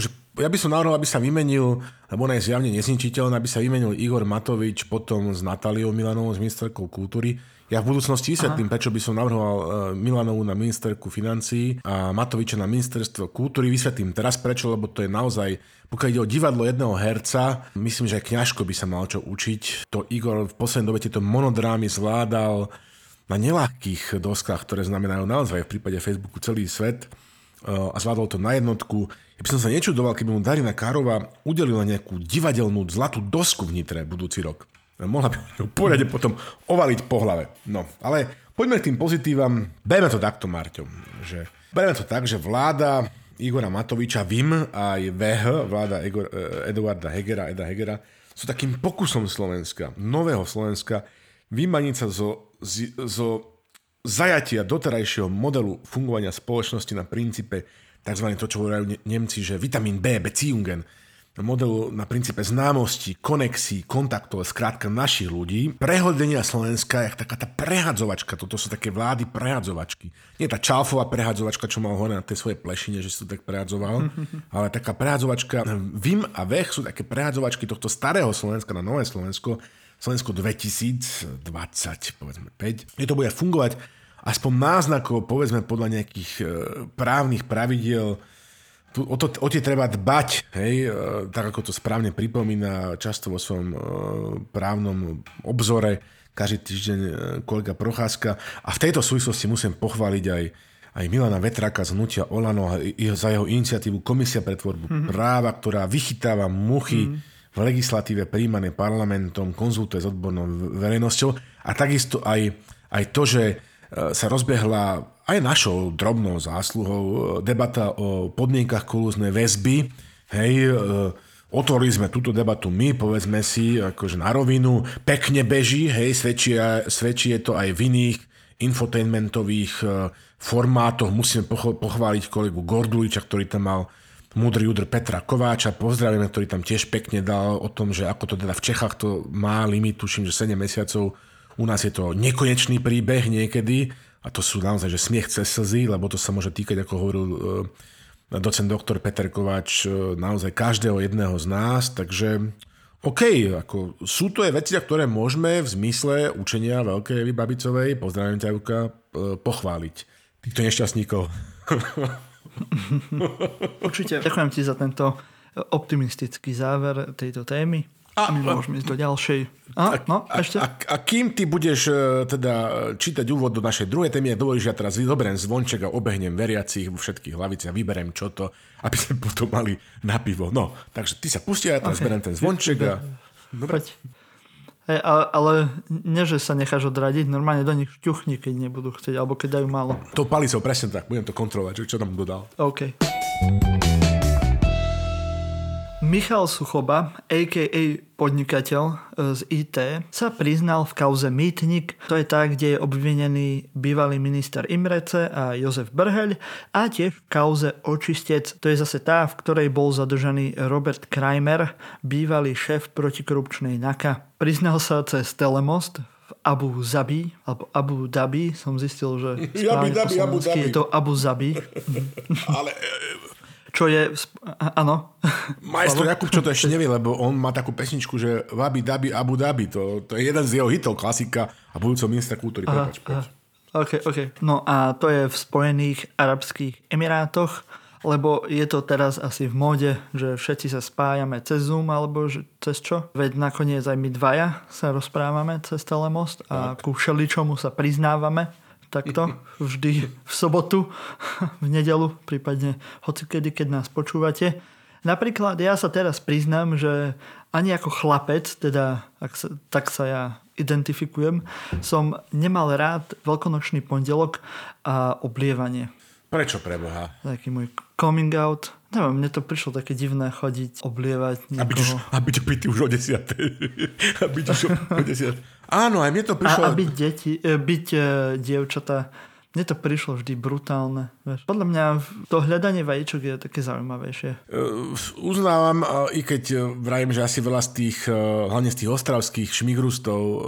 že ja by som navrhol, aby sa vymenil, lebo ona je zjavne nezničiteľná, aby sa vymenil Igor Matovič potom s Natáliou Milanovou, s ministerkou kultúry. Ja v budúcnosti vysvetlím, prečo by som navrhoval e, Milanovú na ministerku financií a Matoviča na ministerstvo kultúry. Vysvetlím teraz prečo, lebo to je naozaj, pokiaľ ide o divadlo jedného herca, myslím, že aj kňažko by sa mal čo učiť. To Igor v poslednej dobe tieto monodrámy zvládal na nelahkých doskách, ktoré znamenajú naozaj v prípade Facebooku celý svet e, a zvládol to na jednotku. Ja by som sa nečudoval, keby mu Darina Károva udelila nejakú divadelnú zlatú dosku v Nitre budúci rok. Mohla by ju poriadne potom ovaliť po hlave. No, ale poďme k tým pozitívam. Berme to takto, Marťo. Že, berme to tak, že vláda Igora Matoviča, VIM a VH, vláda Igor, eh, Eduarda Hegera, Eda Hegera, sú takým pokusom Slovenska, nového Slovenska, vymaniť sa zo, zo zajatia doterajšieho modelu fungovania spoločnosti na princípe tzv. to, čo hovorajú Nemci, že vitamín B, Beziehungen, modelu na princípe známosti, konexí, kontaktov, skrátka našich ľudí. Prehodenia Slovenska je taká tá prehadzovačka, toto sú také vlády prehadzovačky. Nie tá čalfová prehadzovačka, čo mal hore na tej svojej plešine, že si to tak prehadzoval, ale taká prehadzovačka, Vim a Vech sú také prehadzovačky tohto starého Slovenska na nové Slovensko, Slovensko 2020, povedzme 5. Je to bude fungovať aspoň náznakov, povedzme podľa nejakých e, právnych pravidiel, tu, o, to, o tie treba dbať, hej, e, tak ako to správne pripomína často vo svojom e, právnom obzore každý týždeň kolega Procházka. A v tejto súvislosti musím pochváliť aj, aj Milana Vetraka z Hnutia Olano a za jeho iniciatívu Komisia pre tvorbu mm-hmm. práva, ktorá vychytáva muchy mm-hmm. v legislatíve príjmanej parlamentom, konzultuje s odbornou verejnosťou a takisto aj, aj to, že sa rozbehla aj našou drobnou zásluhou e, debata o podmienkach kolúznej väzby. Hej, e, otvorili sme túto debatu my, povedzme si, akože na rovinu, pekne beží, hej, svedčí, svedčí je to aj v iných infotainmentových formátoch. Musíme pochváliť kolegu Gorduliča, ktorý tam mal múdry údr Petra Kováča, pozdravíme, ktorý tam tiež pekne dal o tom, že ako to teda v Čechách to má limit, tuším, že 7 mesiacov u nás je to nekonečný príbeh niekedy a to sú naozaj, že smiech cez slzy, lebo to sa môže týkať, ako hovoril e, docent doktor Peter Kováč, e, naozaj každého jedného z nás, takže OK, ako sú to aj veci, ktoré môžeme v zmysle učenia Veľkej Evy Babicovej, pozdravím ťa Juka, e, pochváliť. Týchto nešťastníkov. Určite. Ďakujem ti za tento optimistický záver tejto témy. A, my môžeme ísť do ďalšej. A, no, ešte? A, a, a kým ty budeš uh, teda čítať úvod do našej druhej témy, ja dovolíš, ja teraz vyzoberiem zvonček a obehnem veriacich vo všetkých hlaviciach, vyberiem čo to, aby sme potom mali na pivo. No, takže ty sa pustia, ja teraz okay. beriem ten zvonček a... Dobre. Hey, ale, ale nie, že sa necháš odradiť, normálne do nich šťuchni, keď nebudú chcieť, alebo keď dajú málo. To palicou, presne tak, budem to kontrolovať, čo tam dodal. OK. Michal Suchoba, a.k.a. podnikateľ e, z IT, sa priznal v kauze Mýtnik. To je tá, kde je obvinený bývalý minister Imrece a Jozef Brheľ a tiež v kauze Očistec. To je zase tá, v ktorej bol zadržaný Robert Kramer, bývalý šéf protikorupčnej NAKA. Priznal sa cez Telemost v Abu Zabi, alebo Abu Dhabi, som zistil, že Abu Dhabi, Abu Dhabi. je to Abu Zabi. Ale e, čo je... Áno. Majstro Jakub, čo to ešte nevie, lebo on má takú pesničku, že Wabi Dabi Abu Dhabi. To, to je jeden z jeho hitov, klasika a budúco ministra kultúry. Aha, aha. OK, OK. No a to je v Spojených Arabských Emirátoch, lebo je to teraz asi v móde, že všetci sa spájame cez Zoom alebo že cez čo. Veď nakoniec aj my dvaja sa rozprávame cez Telemost a tak. ku všeličomu sa priznávame takto vždy v sobotu, v nedelu, prípadne hocikedy, keď nás počúvate. Napríklad ja sa teraz priznám, že ani ako chlapec, teda ak sa, tak sa ja identifikujem, som nemal rád veľkonočný pondelok a oblievanie. Prečo preboha? Taký môj coming out. Neviem, mne to prišlo také divné chodiť, oblievať A byť, už, niekoho. a byť už o desiate. a byť už o desiate. Áno, aj mne to A, prišlo... a byť deti, e, byť e, dievčatá, mne to prišlo vždy brutálne. Vieš. Podľa mňa to hľadanie vajíčok je také zaujímavejšie. Uh, uznávam, uh, i keď uh, vravím, že asi veľa z tých, uh, hlavne z tých ostravských šmigrustov, uh,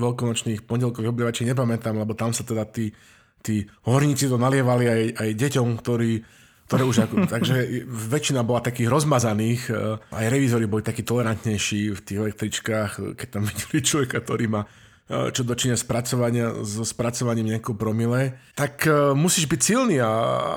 veľkonočných pondelkových oblievačí nepamätám, lebo tam sa teda tí, tí horníci to nalievali aj, aj deťom, ktorí ktoré už ako, takže väčšina bola takých rozmazaných, uh, aj revízori boli takí tolerantnejší v tých električkách, keď tam videli človeka, ktorý má uh, čo dočinia spracovania, so spracovaním nejakou promile, tak uh, musíš byť silný, a,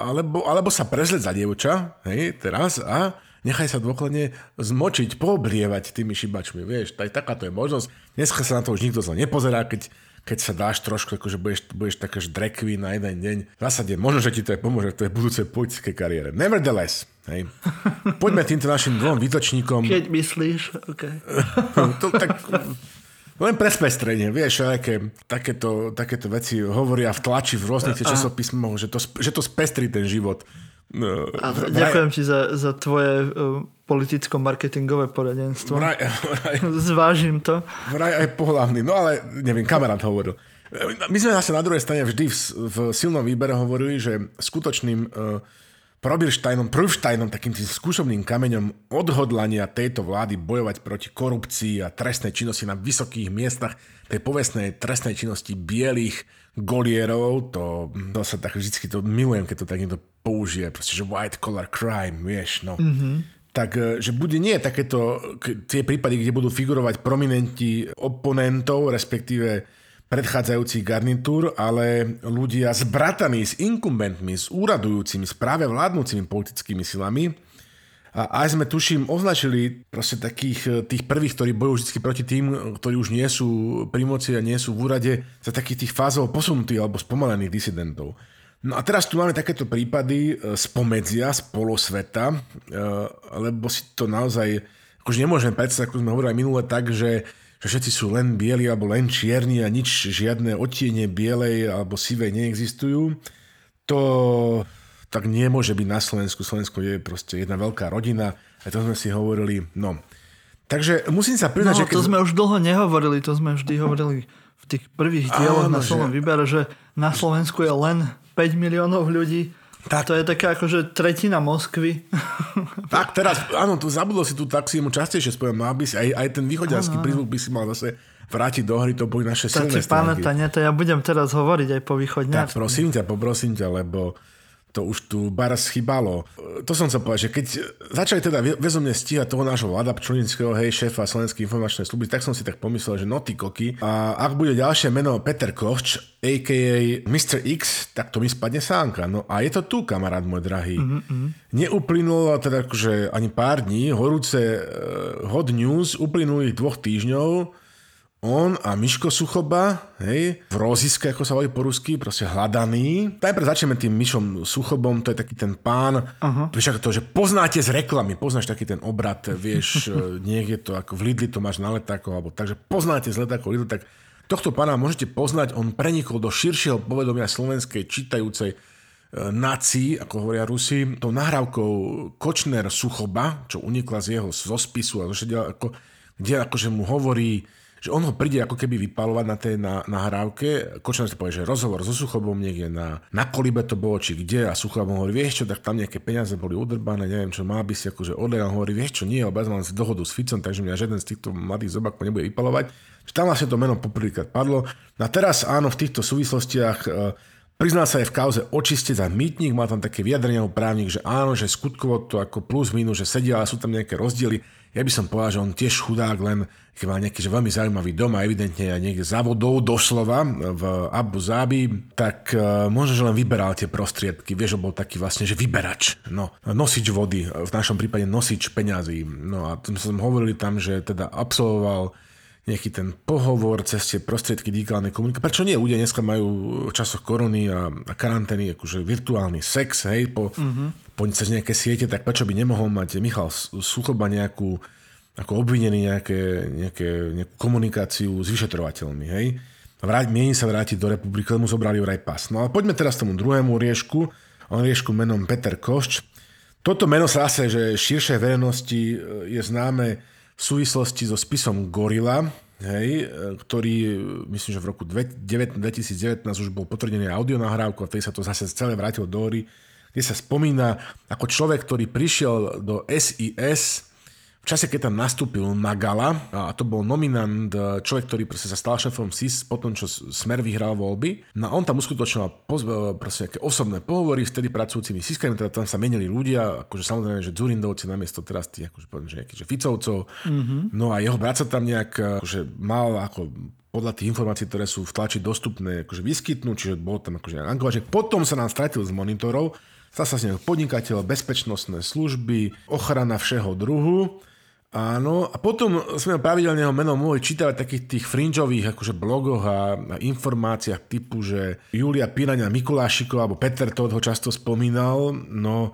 alebo, alebo sa prezleť za dievča, hej, teraz a nechaj sa dôkladne zmočiť, pooblievať tými šibačmi, vieš, tak, takáto je možnosť. Dneska sa na to už nikto zle nepozerá, keď, keď sa dáš trošku, akože budeš, budeš také drag queen na jeden deň. V zásade, možno, že ti to aj pomôže v tvojej budúcej politickej kariére. Nevertheless, hej. Poďme týmto našim dvom výtočníkom. Keď myslíš, OK. to, tak, len pre spestrenie, vieš, aké, takéto, takéto veci hovoria v tlači v rôznych časopismoch, že to, že to spestrí ten život. No, A ďakujem ti za, za tvoje uh, politicko-marketingové poradenstvo. Vraj, vraj, Zvážim to. vraj aj pohľavný, no ale neviem, kamarát hovoril. My sme zase na druhej strane vždy v, v silnom výbere hovorili, že skutočným uh, Probirštajnom, prvštajnom, takým tým skúšobným kameňom odhodlania tejto vlády bojovať proti korupcii a trestnej činnosti na vysokých miestach, tej povestnej trestnej činnosti bielých golierov, to, sa tak vždycky to milujem, keď to tak niekto použije, proste, že white collar crime, vieš, no. Mm-hmm tak e, že bude nie takéto tie prípady, kde budú figurovať prominenti oponentov, respektíve predchádzajúcich garnitúr, ale ľudia zbrataní s inkumbentmi, s úradujúcimi, s práve vládnúcimi politickými silami. A aj sme, tuším, označili proste takých e, tých prvých, ktorí bojujú vždy proti tým, ktorí už nie sú pri moci a nie sú v úrade, za takých tých fázov posunutých alebo spomalených disidentov. No a teraz tu máme takéto prípady spomedzia, z polosveta, lebo si to naozaj, akože nemôžeme predstaviť, ako sme hovorili aj minule, tak, že, že všetci sú len bieli alebo len čierni a nič, žiadne odtiene bielej alebo sivej neexistujú. To tak nemôže byť na Slovensku. Slovensko je proste jedna veľká rodina, aj to sme si hovorili. No. Takže musím sa No, priznať, že keď... to sme už dlho nehovorili, to sme vždy hovorili v tých prvých dieloch Áno, na Slovom že- výbere, že na Slovensku je len 5 miliónov ľudí. Tak. To je taká akože tretina Moskvy. Tak teraz, áno, tu zabudol si tu, tak si mu častejšie spomínam, mal by si, aj, aj ten východiarsky prízvuk by si mal zase vrátiť do hry, to boli naše Tak silné si stránky. nie? To ja budem teraz hovoriť aj po Tak východňarsku. prosím ťa, poprosím ťa, lebo to už tu bar schybalo. To som chcel povedať, že keď začali teda väzomne stíhať toho nášho Vlada Pčulinického, hej, šéfa Slovenskej informačnej služby, tak som si tak pomyslel, že no ty koky. A ak bude ďalšie meno Peter Košč, a.k.a. Mr. X, tak to mi spadne sánka. No a je to tu, kamarát môj drahý. Mm-hmm. Neuplynulo teda akože ani pár dní, horúce uh, hot news uplynulých dvoch týždňov, on a Miško Suchoba, hej, v Roziske, ako sa volí po rusky, proste hľadaný. Najprv začneme tým Mišom Suchobom, to je taký ten pán, vieš ako to, že poznáte z reklamy, poznáš taký ten obrad, vieš, niekde to ako v Lidli to máš na letákoch, alebo takže poznáte z letákov Lidl, tak tohto pána môžete poznať, on prenikol do širšieho povedomia slovenskej čítajúcej e, naci, ako hovoria Rusi, tou nahrávkou Kočner Suchoba, čo unikla z jeho zo spisu, a zo všetkého, ako, kde akože mu hovorí, že on ho príde ako keby vypalovať na tej na, nahrávke. Kočner si povie, že rozhovor so Suchobom niekde na, na kolibe to bolo, či kde a Suchob hovorí, vieš čo, tak tam nejaké peniaze boli udrbané, neviem čo, má by si akože odlial, hovorí, vieš čo, nie, lebo ja mám si dohodu s Ficom, takže mňa žiaden z týchto mladých zobakov nebude vypalovať. Že tam vlastne to meno poprvýkrát padlo. A teraz áno, v týchto súvislostiach e, Priznal sa aj v kauze očistec a mýtnik, má tam také vyjadrenie ako právnik, že áno, že skutkovo to ako plus minus, že sedia, ale sú tam nejaké rozdiely. Ja by som povedal, že on tiež chudák, len keď má nejaký že veľmi zaujímavý dom a evidentne aj niekde za vodou doslova v Abu Zabi, tak uh, možno, že len vyberal tie prostriedky. Vieš, že bol taký vlastne, že vyberač. No, nosič vody, v našom prípade nosič peňazí. No a tom som hovorili tam, že teda absolvoval nejaký ten pohovor cez tie prostriedky digitálnej komunikácie. Prečo nie? Ľudia dneska majú v časoch korony a, a karantény akože virtuálny sex, hej, po, mm-hmm. po cez nejaké siete, tak prečo by nemohol mať Michal Suchoba nejakú ako obvinený nejaké, nejaké, nejakú komunikáciu s vyšetrovateľmi, hej? Vráť, mieni sa vrátiť do republiky, mu zobrali vraj pas. No ale poďme teraz k tomu druhému riešku, on riešku menom Peter Košč. Toto meno sa zase, že širšej verejnosti e, je známe v súvislosti so spisom Gorila, hej, e, ktorý, myslím, že v roku 2019 už bol potvrdený audio nahrávku a vtedy sa to zase celé vrátilo do hory, kde sa spomína ako človek, ktorý prišiel do SIS čase, keď tam nastúpil Magala, a to bol nominant, e, človek, ktorý proste sa stal šéfom SIS po tom, čo Smer vyhral voľby. No a on tam uskutočnil e, proste nejaké osobné pohovory s tedy pracujúcimi SISkami, teda tam sa menili ľudia, akože samozrejme, že Dzurindovci namiesto teraz tých, akože poviem, že nejakých, že Ficovcov. Mm-hmm. No a jeho brat sa tam nejak, e, akože mal ako podľa tých informácií, ktoré sú v tlači dostupné, akože vyskytnúť, čiže bol tam akože angažovaný. Potom sa nám stratil z monitorov, stal sa z neho podnikateľ, bezpečnostné služby, ochrana všeho druhu Áno, a potom sme pravidelne jeho meno mohli čítať v takých tých fringeových akože blogoch a, a informáciách typu, že Julia Piraňa Mikulášiková alebo Peter Todd ho často spomínal, no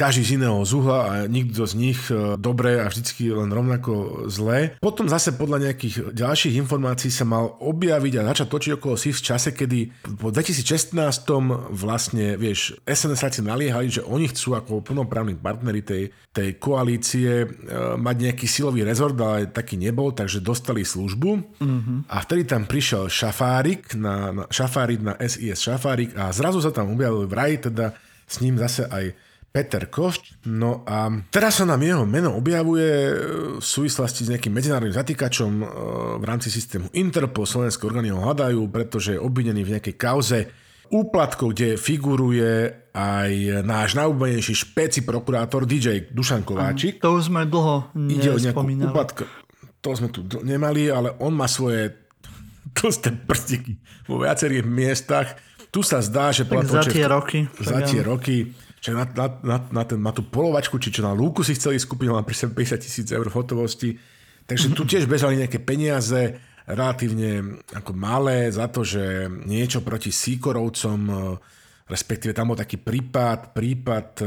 každý z iného zúhla a nikto z nich e, dobre a vždycky len rovnako zlé. Potom zase podľa nejakých ďalších informácií sa mal objaviť a začať točiť okolo SIF v čase, kedy po 2016 vlastne, vieš, SNS naliehali, že oni chcú ako plnoprávni partneri tej, tej koalície e, mať nejaký silový rezort, ale taký nebol, takže dostali službu mm-hmm. a vtedy tam prišiel Šafárik na, na, Šafárik na SIS Šafárik a zrazu sa tam objavil vraj teda s ním zase aj Peter Košť. No a teraz sa nám jeho meno objavuje e, v súvislosti s nejakým medzinárodným zatýkačom e, v rámci systému Interpol. Slovenské orgány ho hľadajú, pretože je obvinený v nejakej kauze úplatkov, kde figuruje aj náš najúbenejší špeci prokurátor DJ Dušan Kováčik. To už sme dlho Ide o nejakú úplatka. To sme tu nemali, ale on má svoje tlsté prstiky vo viacerých miestach. Tu sa zdá, že... Tak za tie roky. Za tie roky že na, na, na, na, ten, na tú polovačku, či čo na lúku si chceli skúpiť, len pri 50 tisíc eur hotovosti. Takže tu tiež bežali nejaké peniaze, relatívne ako malé za to, že niečo proti Síkorovcom, e, respektíve tam bol taký prípad, prípad e,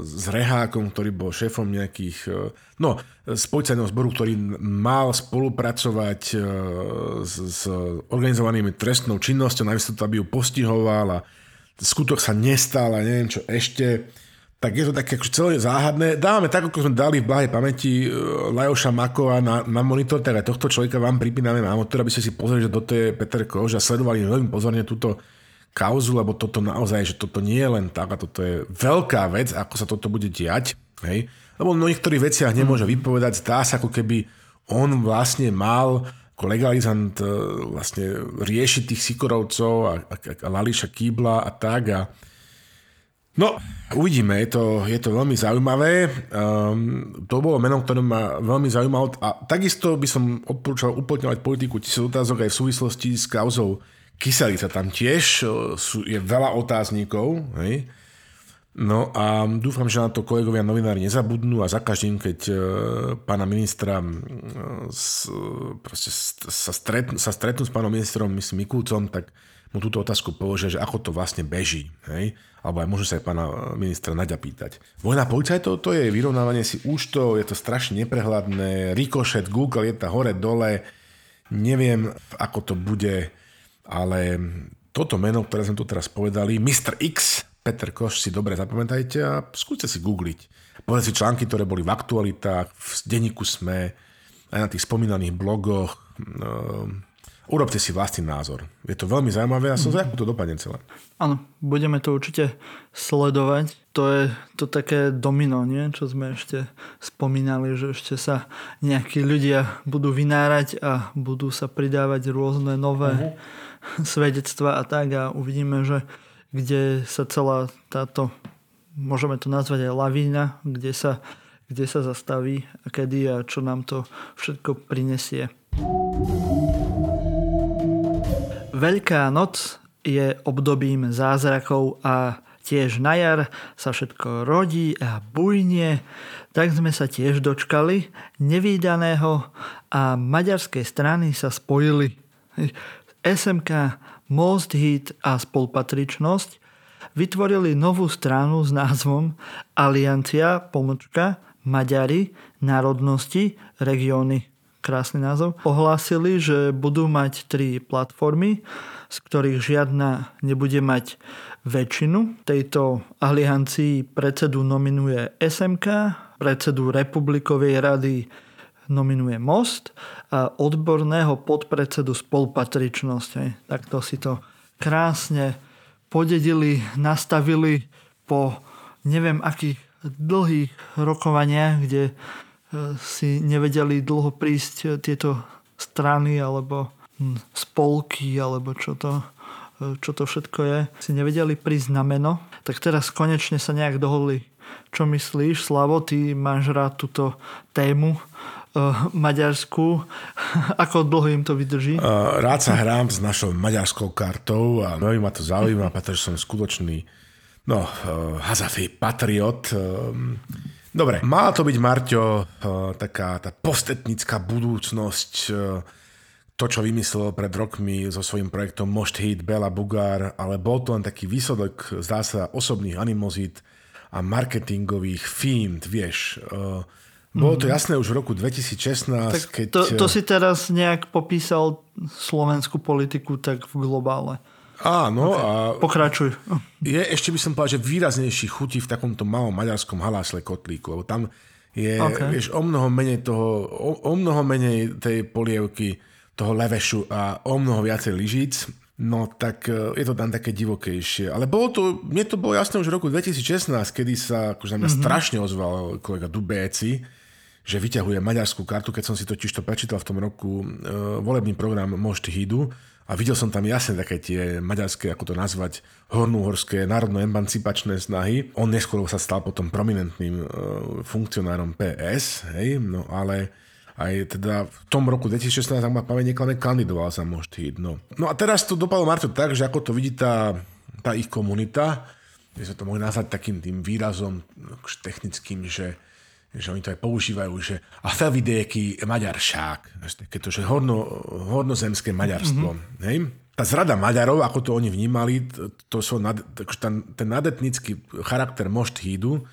s Rehákom, ktorý bol šéfom nejakých, e, no, z policajného zboru, ktorý mal spolupracovať s, s organizovanými trestnou činnosťou, namiesto to, aby ju postihoval a skutok sa nestal a neviem čo ešte, tak je to také akože celé záhadné. Dávame tak, ako sme dali v blahej pamäti e, Lajoša Makova na, na monitor, aj tohto človeka vám pripíname na monitor, aby ste si pozreli, že toto je Peter Kož a sledovali veľmi pozorne túto kauzu, lebo toto naozaj, že toto nie je len tak a toto je veľká vec, ako sa toto bude diať. Hej? Lebo v niektorých veciach nemôže vypovedať, zdá sa ako keby on vlastne mal ako legalizant e, vlastne riešiť tých Sikorovcov a, a, a Lališa Kýbla a tak a No, uvidíme, je to, je to veľmi zaujímavé. Um, to bolo meno, ktoré ma veľmi zaujímalo a takisto by som odporúčal uplatňovať politiku tisíc otázok aj v súvislosti s kauzou Kyselica. Tam tiež e, sú, je veľa otáznikov, hej? No a dúfam, že na to kolegovia novinári nezabudnú a za každým, keď e, pána ministra s, sa, stretnú, sa stretnú s pánom ministrom, myslím Mikulcom, tak mu túto otázku položia, že ako to vlastne beží. Hej? Alebo aj môžu sa aj pána ministra Naďa pýtať. Vojna policajtov to je vyrovnávanie si účtov, je to strašne neprehľadné, rikošet, Google je tam hore, dole, neviem, ako to bude, ale toto meno, ktoré sme tu teraz povedali, Mr. X, Peter Koš si dobre zapamätajte a skúste si googliť. Pozrite si články, ktoré boli v aktualitách, v denníku SME, aj na tých spomínaných blogoch. No, urobte si vlastný názor. Je to veľmi zaujímavé a som zvedavý, ako to dopadne celé. Áno, budeme to určite sledovať. To je to také domino, nie? čo sme ešte spomínali, že ešte sa nejakí ľudia budú vynárať a budú sa pridávať rôzne nové uh-huh. svedectva a tak a uvidíme, že kde sa celá táto, môžeme to nazvať aj lavína, kde sa, kde sa zastaví a kedy a čo nám to všetko prinesie. Veľká noc je obdobím zázrakov a tiež na jar sa všetko rodí a bujnie, tak sme sa tiež dočkali nevýdaného a maďarskej strany sa spojili. SMK Most Hit a spolupatričnosť vytvorili novú stranu s názvom Aliancia pomočka Maďari národnosti regióny. Krásny názov. Ohlásili, že budú mať tri platformy, z ktorých žiadna nebude mať väčšinu. Tejto aliancii predsedu nominuje SMK, predsedu Republikovej rady nominuje Most a odborného podpredsedu spolupatričnosť. Hej. Takto si to krásne podedili, nastavili po neviem akých dlhých rokovaniach, kde e, si nevedeli dlho prísť tieto strany alebo hm, spolky alebo čo to, e, čo to všetko je, si nevedeli prísť na meno, tak teraz konečne sa nejak dohodli. Čo myslíš, Slavo, ty máš rád túto tému Maďarsku. Ako dlho im to vydrží? Uh, rád sa hrám s našou maďarskou kartou a veľmi ma to zaujíma, pretože som skutočný no, uh, hazafý patriot. Dobre, mala to byť, Marťo, taká tá postetnická budúcnosť, to, čo vymyslel pred rokmi so svojím projektom Most Hit, Bela Bugár, ale bol to len taký výsledok, zdá sa, osobných animozít a marketingových fínt, vieš. Bolo to mhm. jasné už v roku 2016, tak keď... To, to si teraz nejak popísal slovenskú politiku tak v globále. Áno. Okay. A Pokračuj. Je ešte by som povedal, že výraznejší chutí v takomto malom maďarskom halásle kotlíku, lebo tam je okay. vieš, o mnoho menej toho, o, o mnoho menej tej polievky, toho levešu a o mnoho viacej lyžíc. No tak e, je to tam také divokejšie. Ale bolo to, mne to bolo jasné už v roku 2016, kedy sa akože na mňa mm-hmm. strašne ozval kolega Dubéci, že vyťahuje maďarskú kartu, keď som si totiž to prečítal v tom roku e, volebný program Most Hidu a videl som tam jasne také tie maďarské, ako to nazvať, hornúhorské národno-emancipačné snahy. On neskôr sa stal potom prominentným e, funkcionárom PS, hej, no ale aj teda v tom roku 2016, ak ma pamäť neklame, kandidoval sa Most Hid. No. no a teraz to dopadlo Marto tak, že ako to vidí tá, tá ich komunita, že sa to mohli nazvať takým tým výrazom akože technickým, že že oni to aj používajú, že a felvidéky maďaršák, keď to, že horno, hornozemské maďarstvo. Mm-hmm. Hej? Tá zrada Maďarov, ako to oni vnímali, to sú nad, ten, ten nadetnický charakter Most Hídu,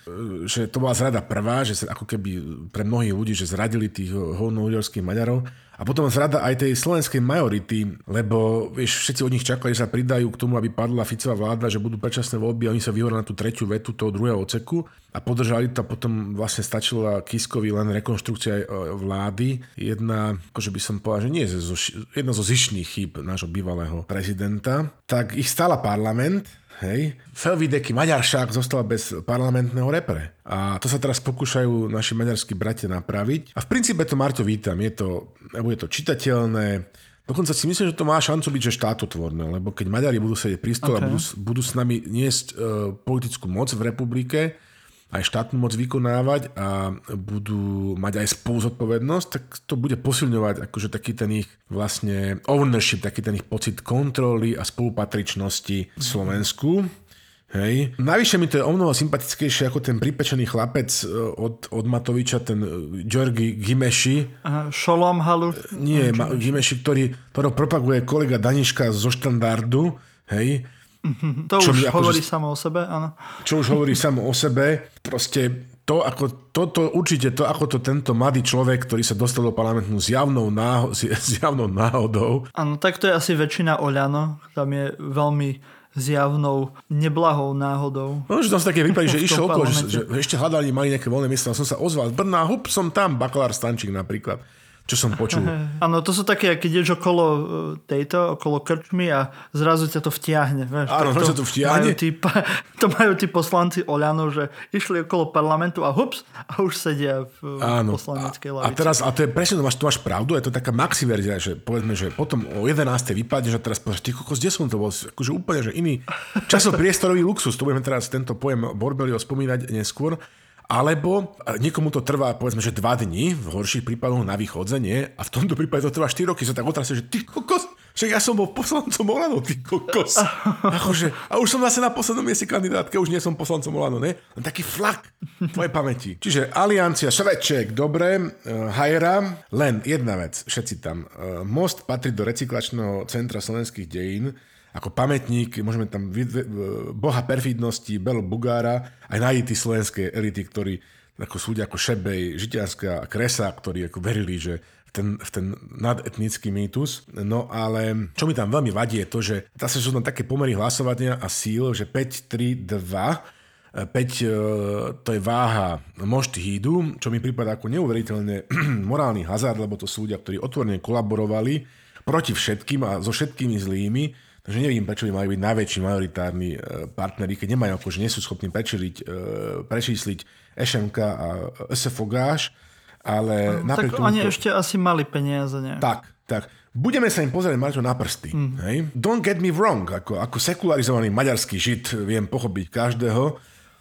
že to bola zrada prvá, že sa ako keby pre mnohých ľudí, že zradili tých hornoúďorských Maďarov a potom zrada aj tej slovenskej majority, lebo vieš, všetci od nich čakali, že sa pridajú k tomu, aby padla Ficová vláda, že budú predčasné voľby a oni sa vyhovorili na tú tretiu vetu toho druhého oceku a podržali to a potom vlastne stačila Kiskovi len rekonštrukcia e, vlády. Jedna, akože by som povedal, že nie zo, jedna zo zišných chýb nášho bývalého prezidenta. Tak ich stála parlament, Hej. Felvideky Maďaršák zostal bez parlamentného repre. A to sa teraz pokúšajú naši maďarskí bratia napraviť. A v princípe to Marto vítam. Je to, bude to čitateľné, Dokonca si myslím, že to má šancu byť že štátotvorné, lebo keď Maďari budú sedieť pri stole okay. a budú, budú s nami niesť uh, politickú moc v republike, aj štátnu moc vykonávať a budú mať aj spolu zodpovednosť, tak to bude posilňovať akože taký ten ich vlastne ownership, taký ten ich pocit kontroly a spolupatričnosti v Slovensku. Hej. Navyše mi to je o mnoho sympatickejšie ako ten pripečený chlapec e, od, od Matoviča, ten Georgi Gimeši. Aha, Šolom Halu. Nie, Gimeši, ktorý, ktorý propaguje kolega Daniška zo štandardu. Hej to čo už hovorí akože, samo o sebe, áno. Čo už hovorí samo o sebe. Proste to, ako, toto, určite to, ako to tento mladý človek, ktorý sa dostal do parlamentu s javnou, náho, s javnou náhodou. Áno, tak to je asi väčšina Oľano. Tam je veľmi zjavnou neblahou náhodou. No, že tam sa také vypadí, že išiel okolo, že, že, ešte hľadali, mali nejaké voľné miesta, som sa ozval z Brna, hup, som tam, bakalár Stančík napríklad čo som počul. Áno, to sú také, keď ideš okolo e, tejto, okolo krčmy a zrazu ťa to vtiahne. Vieš, Áno, to, to vtiahne. Majú tí, to majú tí poslanci Oľano, že išli okolo parlamentu a hups, a už sedia v Áno. poslaneckej lavici. A teraz, a to je presne, máš, to máš pravdu, je to taká maxi verzia, že povedzme, že potom o 11. vypadne, že teraz povieš, ty kokos, kde som to bol? Akože úplne, že iný časopriestorový luxus, to budeme teraz tento pojem Borbelio spomínať neskôr. Alebo niekomu to trvá, povedzme, že dva dní, v horších prípadoch na vychodzenie a v tomto prípade to trvá 4 roky, sa tak otrasie, že ty kokos, že ja som bol poslancom Olano, ty kokos. Akože, a už som zase na poslednom mieste kandidátke, už nie som poslancom Olano, ne? Len taký flak tvojej pamäti. Čiže Aliancia, Šveček, dobre, uh, Hajera, len jedna vec, všetci tam. Uh, most patrí do recyklačného centra slovenských dejín, ako pamätník, môžeme tam boha perfidnosti, Belo Bugára, aj nájsť tí slovenské elity, ktorí ako sú ľudia ako Šebej, Žitianská Kresa, ktorí ako verili, že ten, v ten nadetnický mýtus. No ale čo mi tam veľmi vadí je to, že zase sú tam také pomery hlasovania a síl, že 5, 3, 2 5 to je váha mošt čo mi prípada ako neuveriteľne morálny hazard, lebo to sú ľudia, ktorí otvorene kolaborovali proti všetkým a so všetkými zlými, takže neviem, prečo by mali byť najväčší majoritárni e, partneri, keď nemajú, akože nie sú schopní prečísliť, e, prečísliť SMK a SFOGáš, ale no, napriek tak tomu... oni to... ešte asi mali peniaze, nie? Tak, tak. Budeme sa im pozrieť Marťo na prsty. Mm. Hej? Don't get me wrong, ako, ako sekularizovaný maďarský žid viem pochopiť každého,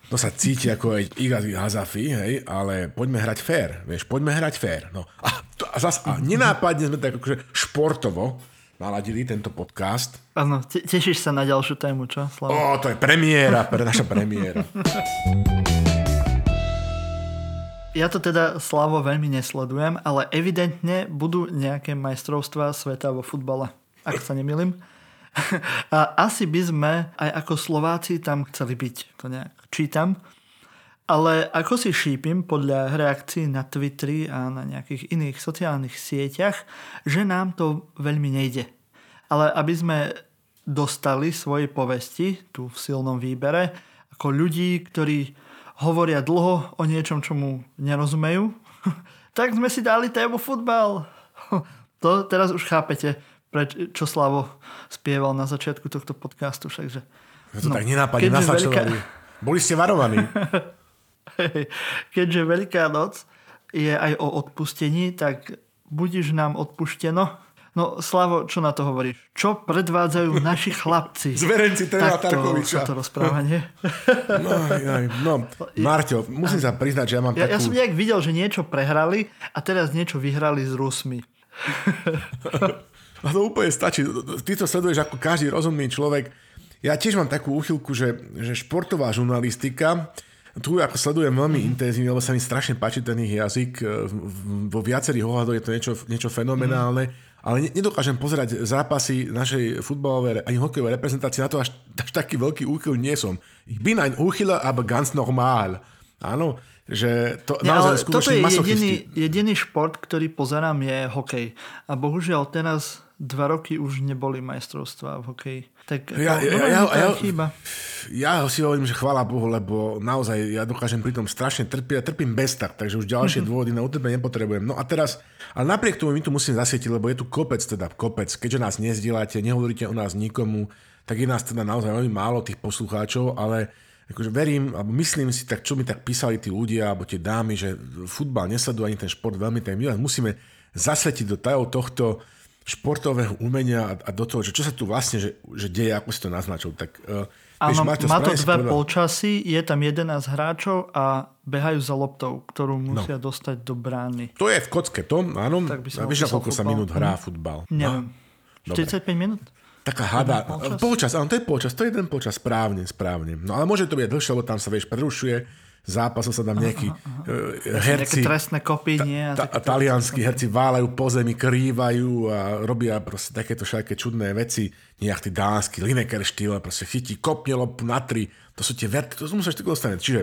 to sa cíti ako aj Iga Hazafi, hej, ale poďme hrať fair, vieš, poďme hrať fair. No. A, to, a, zas, a nenápadne sme tak akože športovo naladili tento podcast. Áno, te, tešíš sa na ďalšiu tému, čo? Slavo? Ó, to je premiéra, pre naša premiéra. Ja to teda Slavo veľmi nesledujem, ale evidentne budú nejaké majstrovstvá sveta vo futbale, ak sa nemýlim. A asi by sme aj ako Slováci tam chceli byť, to nejak čítam. Ale ako si šípim podľa reakcií na Twitteri a na nejakých iných sociálnych sieťach, že nám to veľmi nejde. Ale aby sme dostali svoje povesti tu v silnom výbere, ako ľudí, ktorí hovoria dlho o niečom, čomu nerozumejú, tak sme si dali tému futbal. To teraz už chápete, čo Slavo spieval na začiatku tohto podcastu. Všakže, ja to no, tak nenápadne nasačovali. Veľká... Boli ste varovaní. keďže Veľká noc je aj o odpustení, tak budíš nám odpušteno. No Slavo, čo na to hovoríš? Čo predvádzajú naši chlapci? Zverenci Tera Tarkoviča. to rozprávanie. No, aj, no, Marťo, musím sa priznať, že ja mám ja, takú... Ja som nejak videl, že niečo prehrali a teraz niečo vyhrali s Rusmi. A to úplne stačí. Ty to sleduješ ako každý rozumný človek. Ja tiež mám takú úchylku, že, že športová žurnalistika, tu ako sledujem veľmi intenzívne, lebo sa mi strašne páči ten ich jazyk. Vo viacerých ohľadoch je to niečo, niečo fenomenálne, ale nedokážem pozerať zápasy našej futbalovej ani hokejovej reprezentácie, na to až, až taký veľký úchyl nie som. Ich bin ein Úchyler, aber ganz normal. Áno, že to ja, naozaj Toto je jediný, jediný šport, ktorý pozerám, je hokej. A bohužiaľ teraz dva roky už neboli majstrovstvá v hokeji. Tak ja, ja, ja, ja, chyba. ja si hovorím, že chvála Bohu, lebo naozaj ja dokážem pri tom strašne trpiť. Ja trpím bez tak, takže už ďalšie mm-hmm. dôvody na utrpenie nepotrebujem. No a teraz, ale napriek tomu my tu musím zasvietiť, lebo je tu kopec, teda kopec. Keďže nás nezdielate, nehovoríte o nás nikomu, tak je nás teda naozaj veľmi málo tých poslucháčov, ale akože verím, alebo myslím si, tak čo mi tak písali tí ľudia, alebo tie dámy, že futbal nesledujú ani ten šport veľmi, tak my musíme zasvetiť do tajov tohto, športového umenia a, a do toho, že čo sa tu vlastne že, že deje, ako si to naznačil. Tak, uh, Áno, má to, má to dve povedal... polčasy, je tam 11 hráčov a behajú za loptou, ktorú no. musia no. dostať do brány. To je v kocke, to áno. Tak by a vieš, koľko sa minút hrá hm. futbal? Neviem. No? 45 minút? Taká hada. Polčas? polčas, áno, to je polčas, to je jeden polčas, správne, správne. No ale môže to byť dlhšie, lebo tam sa, vieš, prerušuje zápasu sa tam nejakí aha. herci... Nejaké trestné kopy, nie? Ta, ta, talianskí herci váľajú po zemi, krývajú a robia proste takéto všaké čudné veci. Nejak tí dánsky, Lineker štýl, proste chytí, kopne lopu na tri. To sú tie verty, to musíš tak dostať. Čiže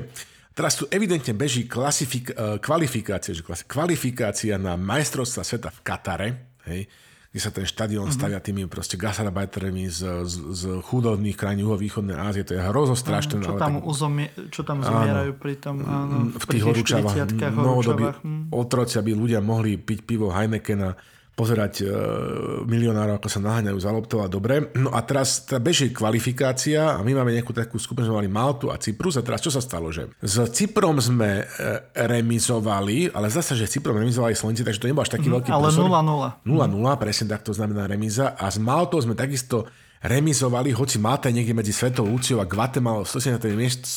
teraz tu evidentne beží klasifik, eh, kvalifikácia, že kvalifikácia na majstrovstva sveta v Katare, hej, kde sa ten štadión mm-hmm. stavia tými proste gasarbajtermi z, z, z chudobných krajín juhovýchodnej Ázie. To je hrozno strašné. Čo, tam tak... uzomie, čo tam zomierajú pri tom, áno, v, tých horúčavách. Novodobí otroci, aby ľudia mohli piť pivo Heinekena pozerať e, milionárov, ako sa naháňajú za loptou a dobre. No a teraz tá beží kvalifikácia a my máme nejakú takú skupinu, sme mali Maltu a Cyprus a teraz čo sa stalo, že s Cyprom sme e, remizovali, ale zase, že Cyprom remizovali Slovenci, takže to nebol až taký mm, veľký Ale 0-0. 0-0, presne tak to znamená remiza a s Maltou sme takisto remizovali, hoci je niekde medzi Svetou Luciou a Guatemala 176.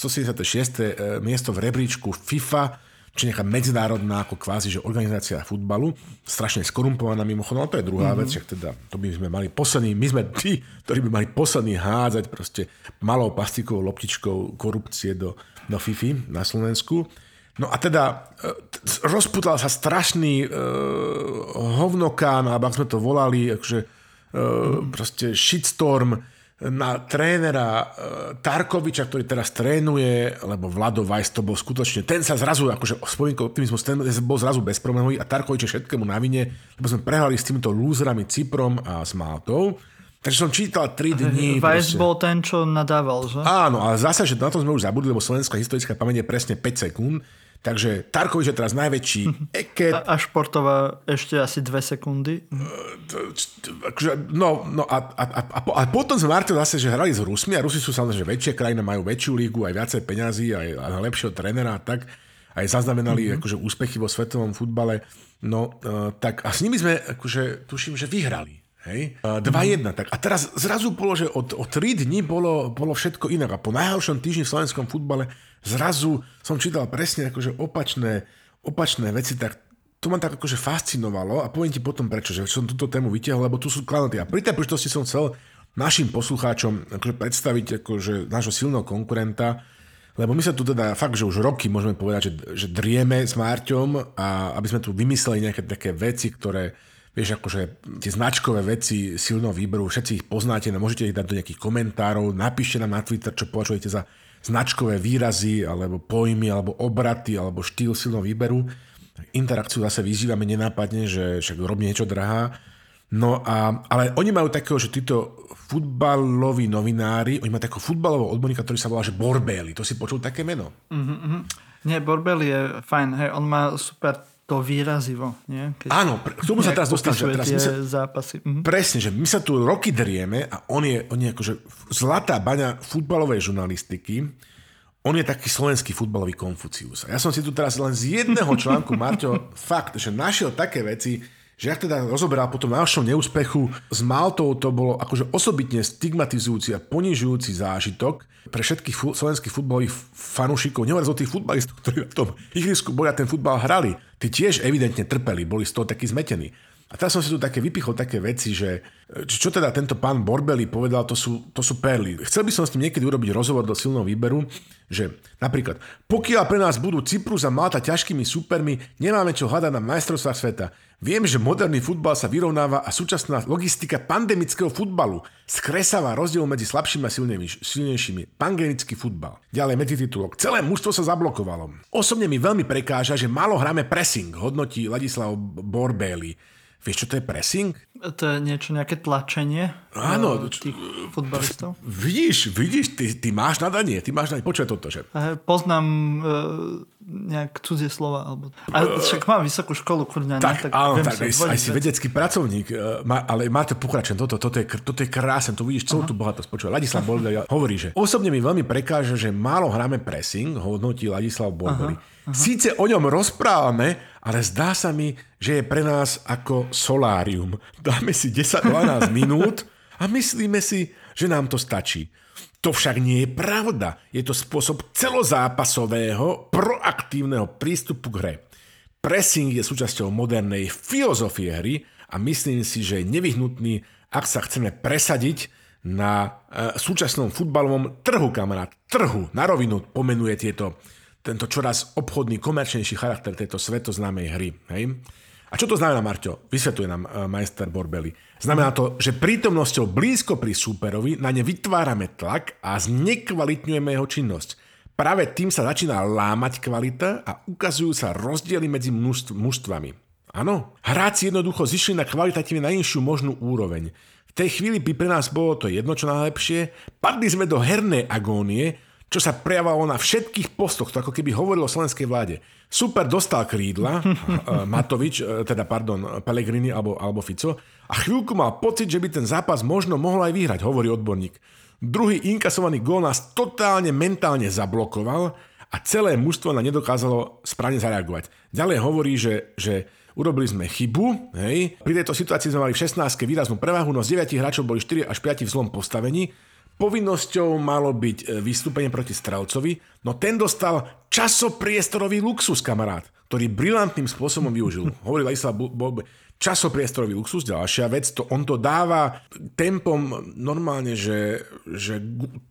E, miesto v rebríčku FIFA či nejaká medzinárodná ako kvázi, že organizácia futbalu, strašne skorumpovaná mimochodom, ale to je druhá mm-hmm. vec, však teda to by sme mali posledný, my sme tí, ktorí by mali posledný hádzať proste malou plastikovou loptičkou korupcie do, do FIFI na Slovensku. No a teda e, rozputal sa strašný uh, hovnokán, alebo ak sme to volali, akože uh, proste shitstorm na trénera e, Tarkoviča, ktorý teraz trénuje, lebo Vlado Vajs to bol skutočne, ten sa zrazu, akože spomienko optimizmus, ten bol zrazu bezproblémový a Tarkovič je všetkému na vine, lebo sme prehrali s týmito lúzrami Cyprom a s Maltou. Takže som čítal 3 dní. Vajs bol ten, čo nadával, že? Áno, ale zase, že na to sme už zabudli, lebo slovenská historická pamäť je presne 5 sekúnd. Takže Tarkovič je teraz najväčší eket. A, a Športová ešte asi dve sekundy. Akože, no, no a, a, a, a, potom sme Martin zase, že hrali s Rusmi a Rusi sú samozrejme, že väčšie krajina, majú väčšiu lígu, aj viacej peňazí, aj, aj lepšieho trénera a tak. Aj zaznamenali mm-hmm. akože, úspechy vo svetovom futbale. No, uh, tak a s nimi sme, akože, tuším, že vyhrali. Hej? 2-1. Mm-hmm. Tak. A teraz zrazu bolo, že od, od 3 dní bolo, bolo všetko inak. A po najhoršom týždni v slovenskom futbale zrazu som čítal presne akože opačné, opačné veci, tak to ma tak akože fascinovalo a poviem ti potom prečo, že som túto tému vytiahol, lebo tu sú klanoty. A pri tej príležitosti som chcel našim poslucháčom akože predstaviť akože nášho silného konkurenta, lebo my sa tu teda fakt, že už roky môžeme povedať, že, že drieme s Márťom a aby sme tu vymysleli nejaké také veci, ktoré, vieš, akože tie značkové veci silného výberu, všetci ich poznáte, no môžete ich dať do nejakých komentárov, napíšte nám na Twitter, čo považujete za značkové výrazy, alebo pojmy, alebo obraty, alebo štýl silného výberu. Interakciu zase vyzývame nenápadne, že však robí niečo drahá. No a, ale oni majú takého, že títo futbaloví novinári, oni majú takého futbalového odborníka, ktorý sa volá, že Borbeli. To si počul také meno? Mm-hmm. Nie, Borbeli je fajn, hej, on má super to výrazivo. Nie? Keď Áno, k tomu sa teraz dostaneme. Teraz sa, zápasy. Mhm. Presne, že my sa tu roky drieme a on je, on je akože zlatá baňa futbalovej žurnalistiky. On je taký slovenský futbalový Konfucius. Ja som si tu teraz len z jedného článku, Marťo, fakt, že našiel také veci, že ja teda rozoberal potom našom neúspechu s Maltou, to bolo akože osobitne stigmatizujúci a ponižujúci zážitok pre všetkých fu- slovenských futbalových fanúšikov, nehovoriac o tých futbalistov, ktorí v tom ihrisku boja ten futbal hrali. Tí tiež evidentne trpeli, boli z toho takí zmetení. A teraz som si tu také vypichol také veci, že čo teda tento pán Borbeli povedal, to sú, to sú perly. Chcel by som s tým niekedy urobiť rozhovor do silného výberu, že napríklad, pokiaľ pre nás budú Cyprus a Malta ťažkými supermi, nemáme čo hľadať na majstrovstvách sveta. Viem, že moderný futbal sa vyrovnáva a súčasná logistika pandemického futbalu skresáva rozdiel medzi slabšími a silnejšími. Pandemický futbal. Ďalej medititulok. Celé mužstvo sa zablokovalo. Osobne mi veľmi prekáža, že málo hráme pressing, hodnotí Ladislav Borbeli. Vieš, čo to je pressing? To je niečo, nejaké tlačenie Áno, eh, tých futbalistov? Vidíš, vidíš, ty, ty máš nadanie, ty máš nadanie. Počuj toto, že... Poznám uh, nejak cudzie slova. Alebo... A však mám vysokú školu kurňa. Tak, tak, áno, tak aj, aj si vedecký pracovník, má, ale máte pokračen, toto, toto, je, toto je krásne, tu vidíš celú Aha. tú bohatosť. Počuj, Ladislav Bolbeli hovorí, že osobne mi veľmi prekáže, že málo hráme pressing, hodnotí Ladislav Bolbeli. Síce o ňom rozprávame, ale zdá sa mi, že je pre nás ako solárium. Dáme si 10-12 minút a myslíme si, že nám to stačí. To však nie je pravda. Je to spôsob celozápasového, proaktívneho prístupu k hre. Pressing je súčasťou modernej filozofie hry a myslím si, že je nevyhnutný, ak sa chceme presadiť na e, súčasnom futbalovom trhu, kamarát. Trhu, na rovinu pomenuje tieto tento čoraz obchodný, komerčnejší charakter tejto svetoznámej hry. Hej? A čo to znamená, Marťo? Vysvetuje nám uh, majster Borbeli. Znamená to, že prítomnosťou blízko pri súperovi na ne vytvárame tlak a znekvalitňujeme jeho činnosť. Práve tým sa začína lámať kvalita a ukazujú sa rozdiely medzi mužstvami. Áno, hráci jednoducho zišli na kvalitatívne najnižšiu možnú úroveň. V tej chvíli by pre nás bolo to jedno čo najlepšie, padli sme do hernej agónie, čo sa prejavovalo na všetkých postoch, to ako keby hovorilo o slovenskej vláde. Super dostal krídla, Matovič, e, teda pardon, Pellegrini alebo, alebo Fico, a chvíľku mal pocit, že by ten zápas možno mohol aj vyhrať, hovorí odborník. Druhý inkasovaný gól nás totálne mentálne zablokoval a celé mužstvo na nedokázalo správne zareagovať. Ďalej hovorí, že, že urobili sme chybu, hej. Pri tejto situácii sme mali v 16 výraznú prevahu, no z 9 hráčov boli 4 až 5 v zlom postavení Povinnosťou malo byť e, vystúpenie proti Strelcovi, no ten dostal časopriestorový luxus, kamarát, ktorý brilantným spôsobom využil. Hovoril Ladislav Bolbe. Časopriestorový luxus, ďalšia vec, to on to dáva tempom normálne, že, že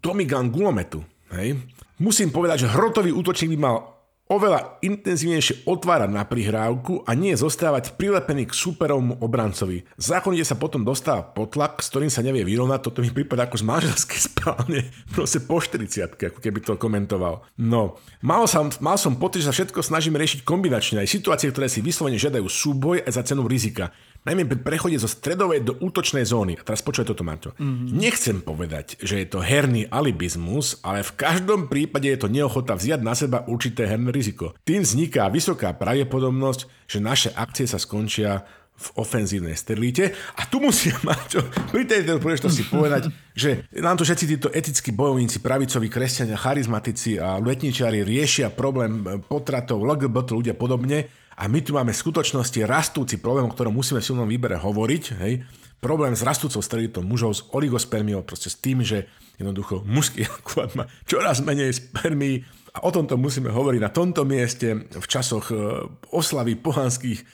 Tommy Gun gulometu. Hej? Musím povedať, že hrotový útočník by mal oveľa intenzívnejšie otvárať na prihrávku a nie zostávať prilepený k superovmu obrancovi. Zákonite sa potom dostáva potlak, s ktorým sa nevie vyrovnať, toto mi prípada ako z manželskej spálne, proste po 40 ako keby to komentoval. No, mal som, mal som pocit, že sa všetko snažíme riešiť kombinačne, aj situácie, ktoré si vyslovene žiadajú súboj aj za cenu rizika najmä pri prechode zo stredovej do útočnej zóny. A teraz počuje toto, Maťo. Mm-hmm. Nechcem povedať, že je to herný alibizmus, ale v každom prípade je to neochota vziať na seba určité herné riziko. Tým vzniká vysoká pravdepodobnosť, že naše akcie sa skončia v ofenzívnej sterilite. A tu musím, Maťo, pri tejto príležitosti povedať, že nám to všetci títo etickí bojovníci, pravicoví kresťania, charizmatici a letničiari riešia problém potratov, LGBT ľudia podobne, a my tu máme v skutočnosti rastúci problém, o ktorom musíme v silnom výbere hovoriť. Hej? Problém s rastúcou sterilitou mužov, s oligospermiou, proste s tým, že jednoducho mužský akurát má čoraz menej spermí a o tomto musíme hovoriť na tomto mieste v časoch e, oslavy pohanských e,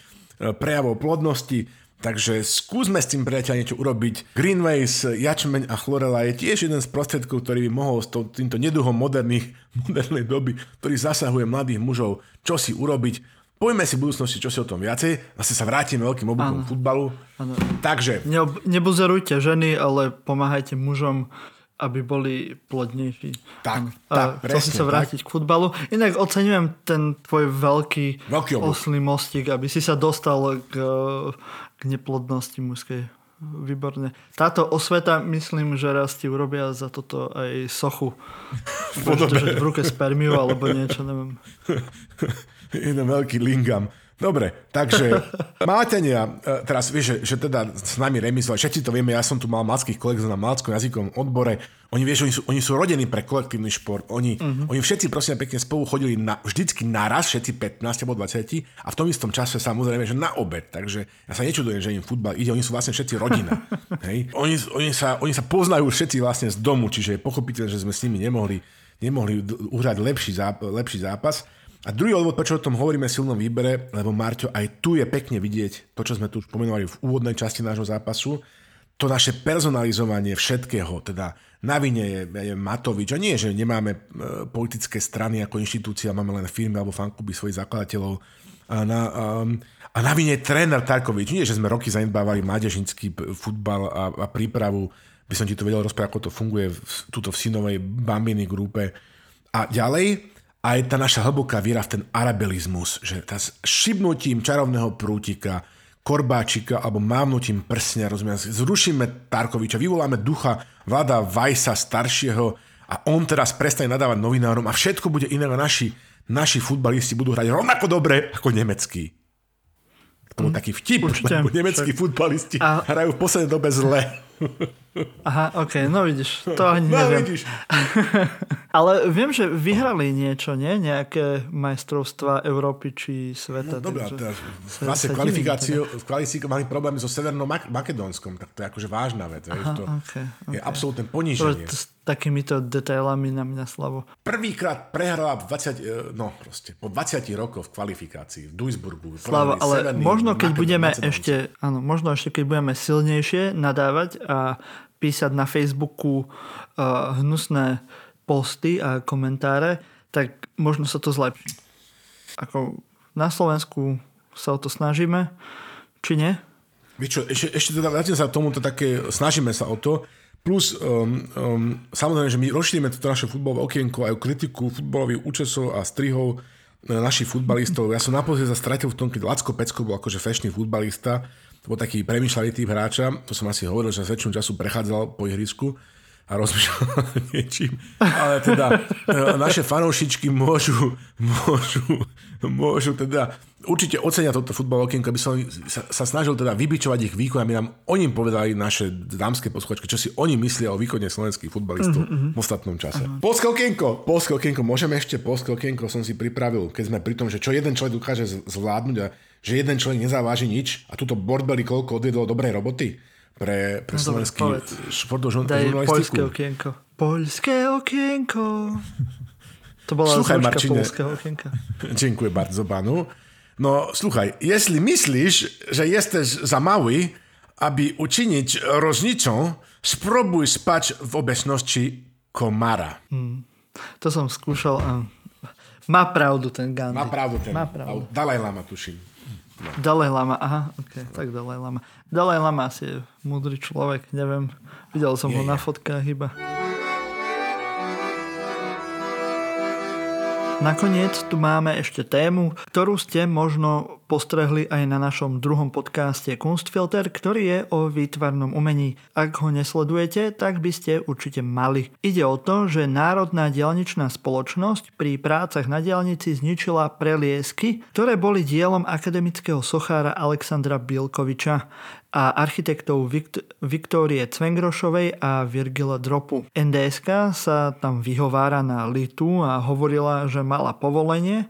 prejavov plodnosti. Takže skúsme s tým priateľ niečo urobiť. Greenways, jačmeň a chlorela je tiež jeden z prostriedkov, ktorý by mohol s týmto neduhom moderných, modernej doby, ktorý zasahuje mladých mužov, čo si urobiť. Poďme si v budúcnosti, čo si o tom viacej. Zase sa vrátime veľkým obukom futbalu. Ano. Takže... Ne, nebuzerujte ženy, ale pomáhajte mužom, aby boli plodnejší. Tak, tak, presne. si sa vrátiť tak. k futbalu. Inak oceňujem ten tvoj veľký, veľký oslý mostík, aby si sa dostal k, k neplodnosti mužskej. Výborne. Táto osveta, myslím, že raz ti urobia za toto aj sochu. Môžeš v ruke spermiu alebo niečo, neviem. jeden veľký lingam. Dobre, takže Mátenia, e, teraz vieš, že, že teda s nami remizovali, všetci to vieme, ja som tu mal malských kolegov na malskom jazykovom odbore, oni vieš, oni sú, oni sú rodení pre kolektívny šport, oni, uh-huh. oni všetci prosím pekne spolu chodili na, vždycky naraz, všetci 15 alebo 20 a v tom istom čase samozrejme, že na obed, takže ja sa nečudujem, že im futbal ide, oni sú vlastne všetci rodina. hej? Oni, oni, sa, oni sa poznajú všetci vlastne z domu, čiže je pochopiteľné, že sme s nimi nemohli, nemohli uhrať lepší, záp- lepší zápas. A druhý odvod, prečo o tom hovoríme v silnom výbere, lebo Marťo, aj tu je pekne vidieť to, čo sme tu už pomenovali v úvodnej časti nášho zápasu, to naše personalizovanie všetkého, teda na vine je, je Matovič. A nie, že nemáme e, politické strany ako inštitúcia, máme len firmy alebo fankluby svojich zakladateľov. A na, um, a na vine je tréner Tarkovič. Nie, že sme roky zanedbávali mládežnický futbal a, a prípravu. By som ti to vedel rozprávať, ako to funguje v, tuto v synovej Bambiny grupe. A ďalej, aj tá naša hlboká viera v ten arabelizmus, že tá šibnutím čarovného prútika, korbáčika alebo mávnutím prsňa, rozumiem, zrušíme Tarkoviča, vyvoláme ducha vláda Vajsa staršieho a on teraz prestane nadávať novinárom a všetko bude iné a naši, naši futbalisti budú hrať rovnako dobre ako nemeckí. To bol mm, taký vtip, Určite. lebo nemeckí futbalisti a... hrajú v poslednej dobe zle. Aha, ok, no vidíš, to ani no, neviem. Vidíš. Ale viem, že vyhrali niečo, nie? Nejaké majstrovstva Európy či sveta. No dobrá, teda, vlastne kvalifikáciu, teda. v kvalifikácii mali problémy so Severnom Makedónskom, tak to je akože vážna vec. Aha, to okay, okay. je absolútne poníženie. To, s takýmito detailami na mňa slavo. Prvýkrát prehrala v 20, e, no proste, po 20 rokoch v kvalifikácii v Duisburgu. Slavo, ale možno keď budeme ešte, áno, možno ešte keď budeme silnejšie nadávať a písať na Facebooku uh, hnusné posty a komentáre, tak možno sa to zlepší. Ako na Slovensku sa o to snažíme, či nie? Čo, ešte, ešte teda vrátim sa tomuto také, snažíme sa o to, plus um, um, samozrejme, že my rozšírime toto naše futbalové okienko aj o kritiku futbalových účesov a strihov našich futbalistov. Ja som naposledy sa stratil v tom, keď Lacko Pecko bol akože fešný futbalista, to bol taký premyšľavý typ hráča, to som asi hovoril, že väčšinu času prechádzal po ihrisku a rozmýšľal niečím. Ale teda e, naše fanoušičky môžu, môžu, môžu teda určite ocenia toto futbalové okienko, aby som sa, sa snažil teda vybičovať ich výkon, aby nám oni povedali naše dámske posluchačky, čo si oni myslia o výkone slovenských futbalistov uh-huh, uh-huh. v ostatnom čase. Uh-huh. Polské okienko, polské okienko, môžeme ešte polské okienko som si pripravil, keď sme pri tom, že čo jeden človek dokáže zvládnuť a že jeden človek nezávaží nič a túto Bordbeli koľko odvedol dobrej roboty pre, pre no, slovenský športovú žurnalistiku. Poľské okienko. Poľské okienko. To bola Sluchaj, Marčine, polského okienka. Dziękuję bardzo panu. No słuchaj, jeśli myślisz, że jesteś za mały, aby uczynić różnicą, spróbuj spać w obecności komara. Hmm. To som skúšal a Má pravdu ten Gandhi. Má pravdu ten. Má pravdu. Dalaj Lama, tuším. No. Dalaj Lama, aha, ok, tak Dalaj Lama. Dalaj Lama asi je múdry človek, neviem. Videl som je, ho na fotkách iba. Nakoniec tu máme ešte tému, ktorú ste možno postrehli aj na našom druhom podcaste Kunstfilter, ktorý je o výtvarnom umení. Ak ho nesledujete, tak by ste určite mali. Ide o to, že Národná dielničná spoločnosť pri prácach na dielnici zničila preliesky, ktoré boli dielom akademického sochára Alexandra Bielkoviča a architektov Vikt- Viktórie Cvengrošovej a Virgila Dropu. NDSK sa tam vyhovára na Litu a hovorila, že mala povolenie,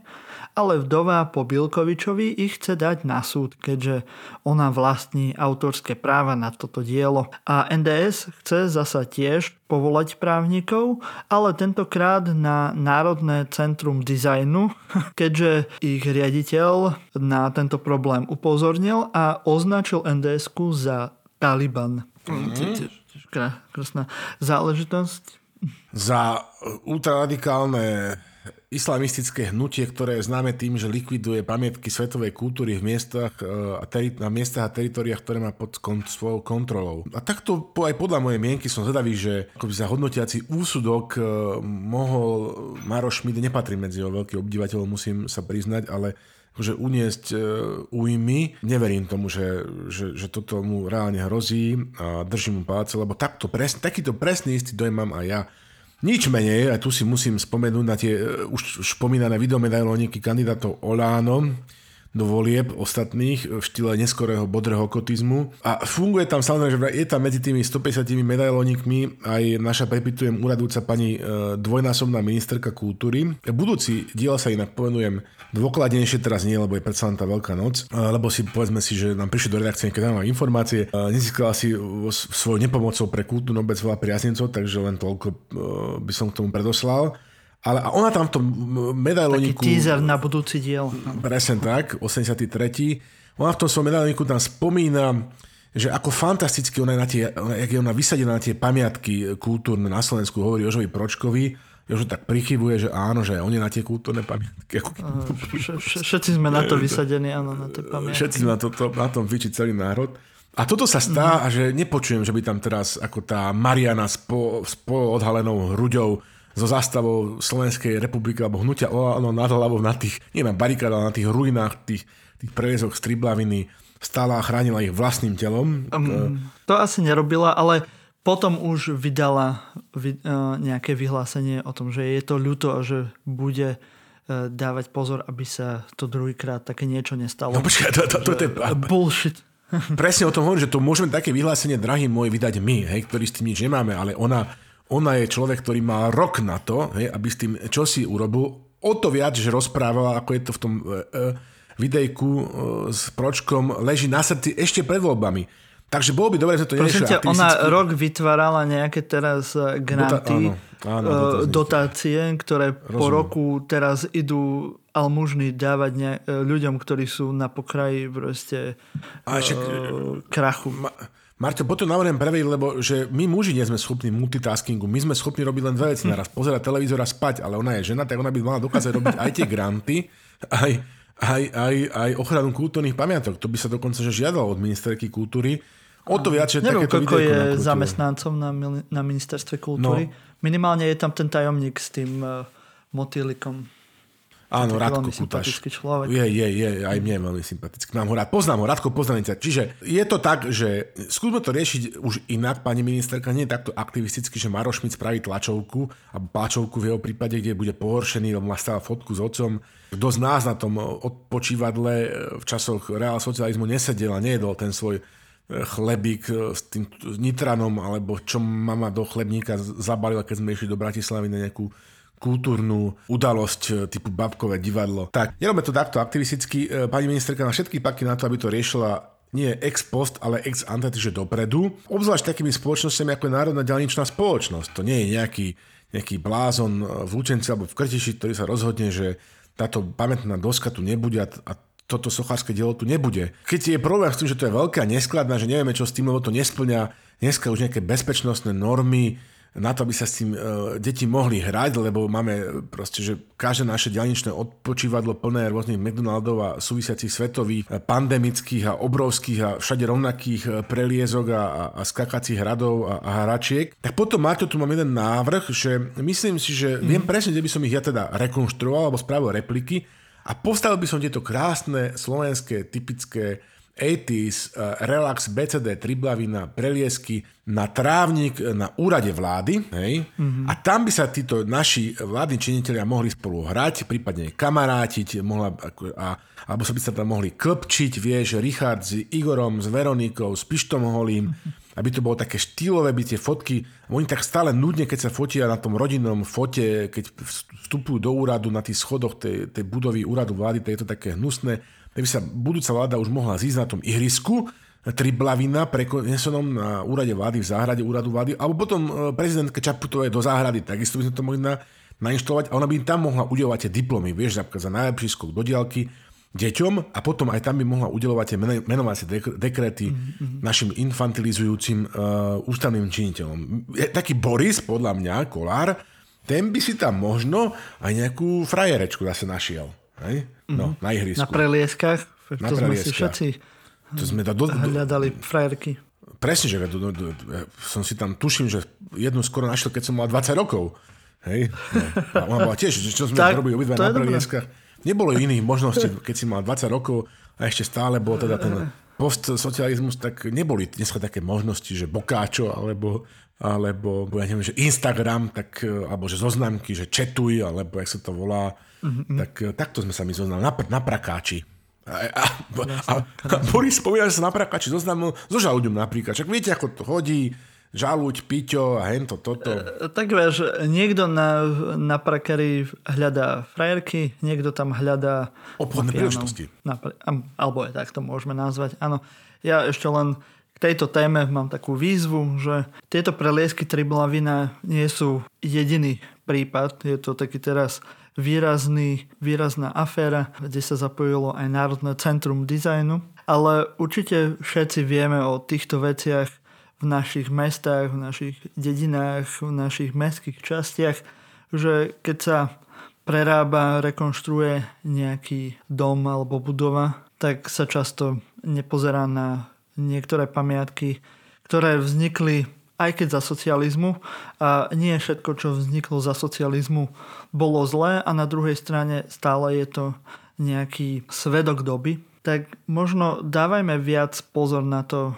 ale vdova po Bilkovičovi ich chce dať na súd, keďže ona vlastní autorské práva na toto dielo. A NDS chce zasa tiež povolať právnikov, ale tentokrát na Národné centrum dizajnu, keďže ich riaditeľ na tento problém upozornil a označil nds za Taliban. Mm-hmm. Krásna záležitosť. Za ultraradikálne islamistické hnutie, ktoré je známe tým, že likviduje pamiatky svetovej kultúry v miestach, e, a teri- na miestach a teritoriách, ktoré má pod kon- svojou kontrolou. A takto aj podľa mojej mienky som zvedavý, že akoby za hodnotiaci úsudok e, mohol Maroš Schmidt, nepatrí medzi jeho veľkých obdivateľov, musím sa priznať, ale akože uniesť uh, újmy. Neverím tomu, že, že, že toto mu reálne hrozí a držím mu palce, lebo takto pres, takýto presný istý dojem mám aj ja nič menej, a tu si musím spomenúť na tie uh, už spomínané videomedailóniky kandidátov Oláno, do volieb ostatných v štýle neskorého bodrého kotizmu. A funguje tam samozrejme, že je tam medzi tými 150 medailónikmi aj naša prepitujem uradúca pani e, dvojnásobná ministerka kultúry. Budúci diel sa inak povenujem dôkladnejšie, teraz nie, lebo je predsa len tá veľká noc, e, lebo si povedzme si, že nám prišli do redakcie nejaké zaujímavé informácie. E, nezískala si svojou nepomocou pre kultúrnu obec veľa priaznencov, takže len toľko by som k tomu predoslal. Ale a ona tam v tom medailoniku... Taký teaser na budúci diel. Presne tak, 83. Ona v tom svojom medailoniku tam spomína, že ako fantasticky ona je, na tie, jak je ona vysadená na tie pamiatky kultúrne na Slovensku, hovorí Jožovi Pročkovi, Jožo tak prichybuje, že áno, že on je na tie kultúrne pamiatky. Všetci sme na to vysadení, áno, na tie pamiatky. Všetci na, to, na tom vyčiť celý národ. A toto sa stá, mm. že nepočujem, že by tam teraz ako tá Mariana s, po, s odhalenou hruďou so zástavou Slovenskej republiky alebo hnutia ono nad hlavou na tých, nie na barikádach, ale na tých ruinách tých, tých preliezoch z Triblaviny stála a chránila ich vlastným telom. Um, to asi nerobila, ale potom už vydala vy, uh, nejaké vyhlásenie o tom, že je to ľúto a že bude uh, dávať pozor, aby sa to druhýkrát také niečo nestalo. No počkaj, to, to, to, to je... Bullshit. Presne o tom hovorím, že to môžeme také vyhlásenie, drahý môj, vydať my, hej, ktorí s tým nič nemáme, ale ona ona je človek, ktorý má rok na to, hej, aby s tým čosi urobil. O to viac, že rozprávala, ako je to v tom e, e, videjku e, s Pročkom, leží na srdci ešte pred voľbami. Takže bolo by dobré, že to neriešila ťa, ona rok vytvárala nejaké teraz e, granty, Dota, áno, áno, e, dotácie, ktoré Rozumiem. po roku teraz idú almužny dávať ne, ľuďom, ktorí sú na pokraji proste A ešte, uh, krachu. Ma, Marťo, potom navrhujem preveriť, lebo že my muži nie sme schopní multitaskingu, my sme schopní robiť len dve veci naraz, pozerať televízor a spať, ale ona je žena, tak ona by mala dokázať robiť aj tie granty, aj, aj, aj, aj ochranu kultúrnych pamiatok. To by sa dokonca že žiadalo od ministerky kultúry. O to viac, že Neviem, koľko je zamestnancov na, na ministerstve kultúry. No. Minimálne je tam ten tajomník s tým uh, motýlikom. Áno, Radko Kutaš. človek. Je, je, je, aj mne je veľmi sympatický. Mám ho rád, poznám ho, Radko Poznanica. Čiže je to tak, že skúsme to riešiť už inak, pani ministerka, nie takto aktivisticky, že Maroš Šmit spraví tlačovku, alebo pláčovku v jeho prípade, kde bude pohoršený, lebo má stále fotku s otcom. Kto z nás na tom odpočívadle v časoch reál socializmu nesedel a nejedol ten svoj e, chlebík e, s tým nitranom, alebo čo mama do chlebníka zabalila, keď sme išli do Bratislavy na nejakú kultúrnu udalosť e, typu babkové divadlo. Tak, nerobme to takto aktivisticky. E, pani ministerka má všetky paky na to, aby to riešila nie ex post, ale ex ante, že dopredu. Obzvlášť takými spoločnosťami ako je Národná ďalničná spoločnosť. To nie je nejaký, nejaký blázon v Lučenci alebo v Krtiši, ktorý sa rozhodne, že táto pamätná doska tu nebude a, a toto sochárske dielo tu nebude. Keď je problém s tým, že to je veľká neskladná, že nevieme čo s tým, lebo to nesplňa dneska už nejaké bezpečnostné normy, na to, aby sa s tým e, deti mohli hrať, lebo máme proste, že každé naše dialničné odpočívadlo plné rôznych McDonaldov a súvisiacich svetových, e, pandemických a obrovských a všade rovnakých e, preliezok a, a, a skakacích hradov a, a hračiek. Tak potom, Marto, tu mám jeden návrh, že myslím si, že mm. viem presne, kde by som ich ja teda rekonštruoval alebo spravil repliky a postavil by som tieto krásne slovenské typické 80s, uh, relax, BCD, triblavina, preliesky na trávnik na úrade vlády, hej? Mm-hmm. A tam by sa títo naši vládni činiteľia mohli spolu hrať, prípadne kamarátiť, mohla, a, alebo sa by sa tam mohli klpčiť, vieš, Richard s Igorom, s Veronikou, s Pištom Holím, mm-hmm. aby to bolo také štýlové, by tie fotky, oni tak stále nudne, keď sa fotia na tom rodinnom fote, keď vstupujú do úradu na tých schodoch tej, tej budovy úradu vlády, to je to také hnusné, by sa budúca vláda už mohla zísť na tom ihrisku, Triblavina prenesenom na úrade vlády v záhrade úradu vlády, alebo potom e, prezidentka Čaputovej do záhrady, takisto by sme to mohli na, nainštalovať a ona by tam mohla udelovať tie diplomy, vieš, napríklad za najlepší skok do diálky deťom a potom aj tam by mohla udelovať tie menovacie dekrety mm-hmm. našim infantilizujúcim uh, ústavným činiteľom. Je, taký Boris, podľa mňa, Kolár, ten by si tam možno aj nejakú frajerečku zase našiel. Hej? No, mm-hmm. na ihrisku. Na prelieskach. Na to sme si všetci to sme do, do, hľadali frajerky. Presne, že do, do, do, som si tam, tuším, že jednu skoro našiel, keď som mal 20 rokov. Hej? No. A ona bola tiež, čo sme tak, robili obidva na prelieskach. Nebolo iných možností, keď si mal 20 rokov a ešte stále bol teda ten postsocializmus, tak neboli dneska také možnosti, že bokáčo alebo alebo ja neviem, že Instagram, tak, alebo že zoznamky, že četuj, alebo jak sa to volá, Mm-hmm. Tak eh, takto sme sa my zoznali, na, na prakáči. A, a, a, a Boris spomína, že sa na prakáči zoznamil so žalúďom napríklad. Čak viete, ako to hodí, žalúď, piťo a hento, toto. E, tak vieš, niekto na, na prakari hľadá frajerky, niekto tam hľadá... Obchodné príležitosti. alebo aj tak to môžeme nazvať. Áno, ja ešte len tejto téme mám takú výzvu, že tieto preliesky Triblavina nie sú jediný prípad. Je to taký teraz výrazný, výrazná aféra, kde sa zapojilo aj Národné centrum dizajnu. Ale určite všetci vieme o týchto veciach v našich mestách, v našich dedinách, v našich mestských častiach, že keď sa prerába, rekonštruuje nejaký dom alebo budova, tak sa často nepozerá na niektoré pamiatky, ktoré vznikli aj keď za socializmu. A nie všetko, čo vzniklo za socializmu, bolo zlé a na druhej strane stále je to nejaký svedok doby. Tak možno dávajme viac pozor na to,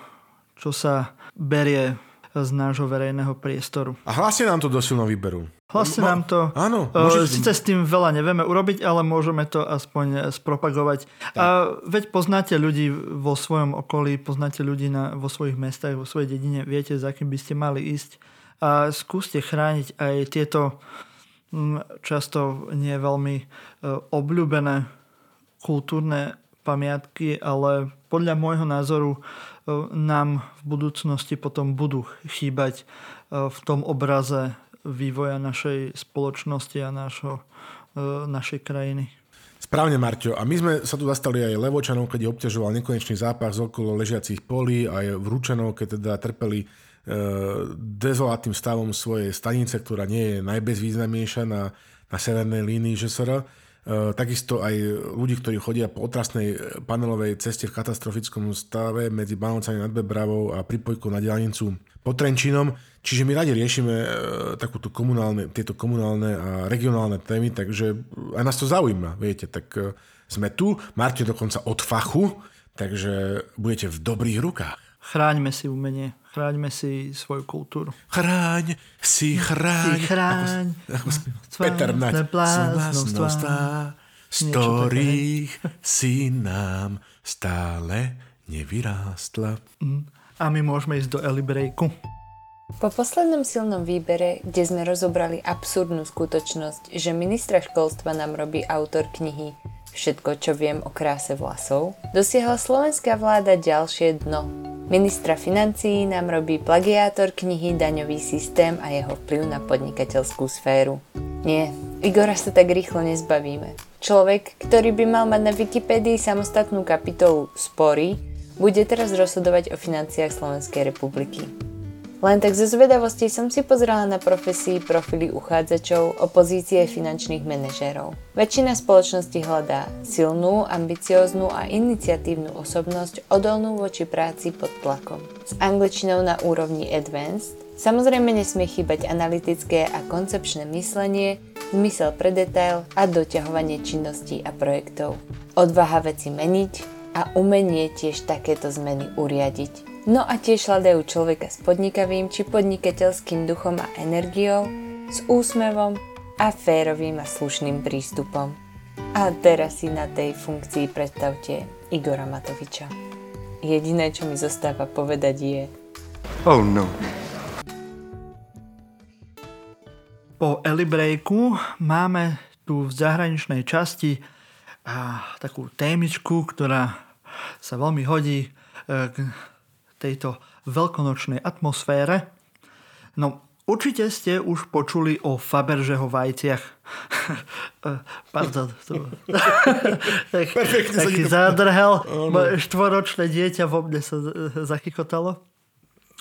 čo sa berie z nášho verejného priestoru. A hlasne nám to do silno vyberú. Hlasne Mo- nám to. Áno. Môžeš... Sice s tým veľa nevieme urobiť, ale môžeme to aspoň spropagovať. Tak. A veď poznáte ľudí vo svojom okolí, poznáte ľudí na, vo svojich mestách, vo svojej dedine, viete, za kým by ste mali ísť. A skúste chrániť aj tieto mm, často nie veľmi e, obľúbené kultúrne pamiatky, ale podľa môjho názoru nám v budúcnosti potom budú chýbať e, v tom obraze vývoja našej spoločnosti a našo, e, našej krajiny. Správne, Marťo. A my sme sa tu zastali aj Levočanov, keď obťažoval nekonečný zápach z okolo ležiacich polí, aj Vrúčanov, keď teda trpeli e, dezolátnym stavom svojej stanice, ktorá nie je najbezvýznamnejšia na, na severnej línii ŽSR takisto aj ľudí, ktorí chodia po otrasnej panelovej ceste v katastrofickom stave medzi Banovcami nad Bebravou a pripojkou na diálnicu pod Trenčínom. Čiže my radi riešime eh, takúto komunálne, tieto komunálne a regionálne témy, takže aj nás to zaujíma, viete, tak eh, sme tu, Martin dokonca od fachu, takže budete v dobrých rukách. Chráňme si umenie, chráňme si svoju kultúru. Chráň si, chráň. Si chráň. Ako, ako Peter Nať. z ktorých si nám stále nevyrástla. Mm. A my môžeme ísť do Eli Breaku. Po poslednom silnom výbere, kde sme rozobrali absurdnú skutočnosť, že ministra školstva nám robí autor knihy Všetko, čo viem o kráse vlasov, dosiahla slovenská vláda ďalšie dno. Ministra financií nám robí plagiátor knihy Daňový systém a jeho vplyv na podnikateľskú sféru. Nie, Igora sa tak rýchlo nezbavíme. Človek, ktorý by mal mať na Wikipédii samostatnú kapitolu Spory, bude teraz rozhodovať o financiách Slovenskej republiky. Len tak zo zvedavosti som si pozrela na profesii profily uchádzačov o pozície finančných manažérov. Väčšina spoločnosti hľadá silnú, ambicióznu a iniciatívnu osobnosť odolnú voči práci pod tlakom. S angličtinou na úrovni advanced Samozrejme nesmie chýbať analytické a koncepčné myslenie, zmysel pre detail a doťahovanie činností a projektov. Odvaha veci meniť a umenie tiež takéto zmeny uriadiť. No a tiež hľadajú človeka s podnikavým či podnikateľským duchom a energiou, s úsmevom a férovým a slušným prístupom. A teraz si na tej funkcii predstavte Igora Matoviča. Jediné, čo mi zostáva povedať je... Oh no. Po Eli Breaku máme tu v zahraničnej časti a, takú témičku, ktorá sa veľmi hodí e, k tejto veľkonočnej atmosfére. No, určite ste už počuli o Faberžeho vajciach. Pardon. To... tak, taký zádrhel. Štvoročné dieťa vo mne sa zachychotalo.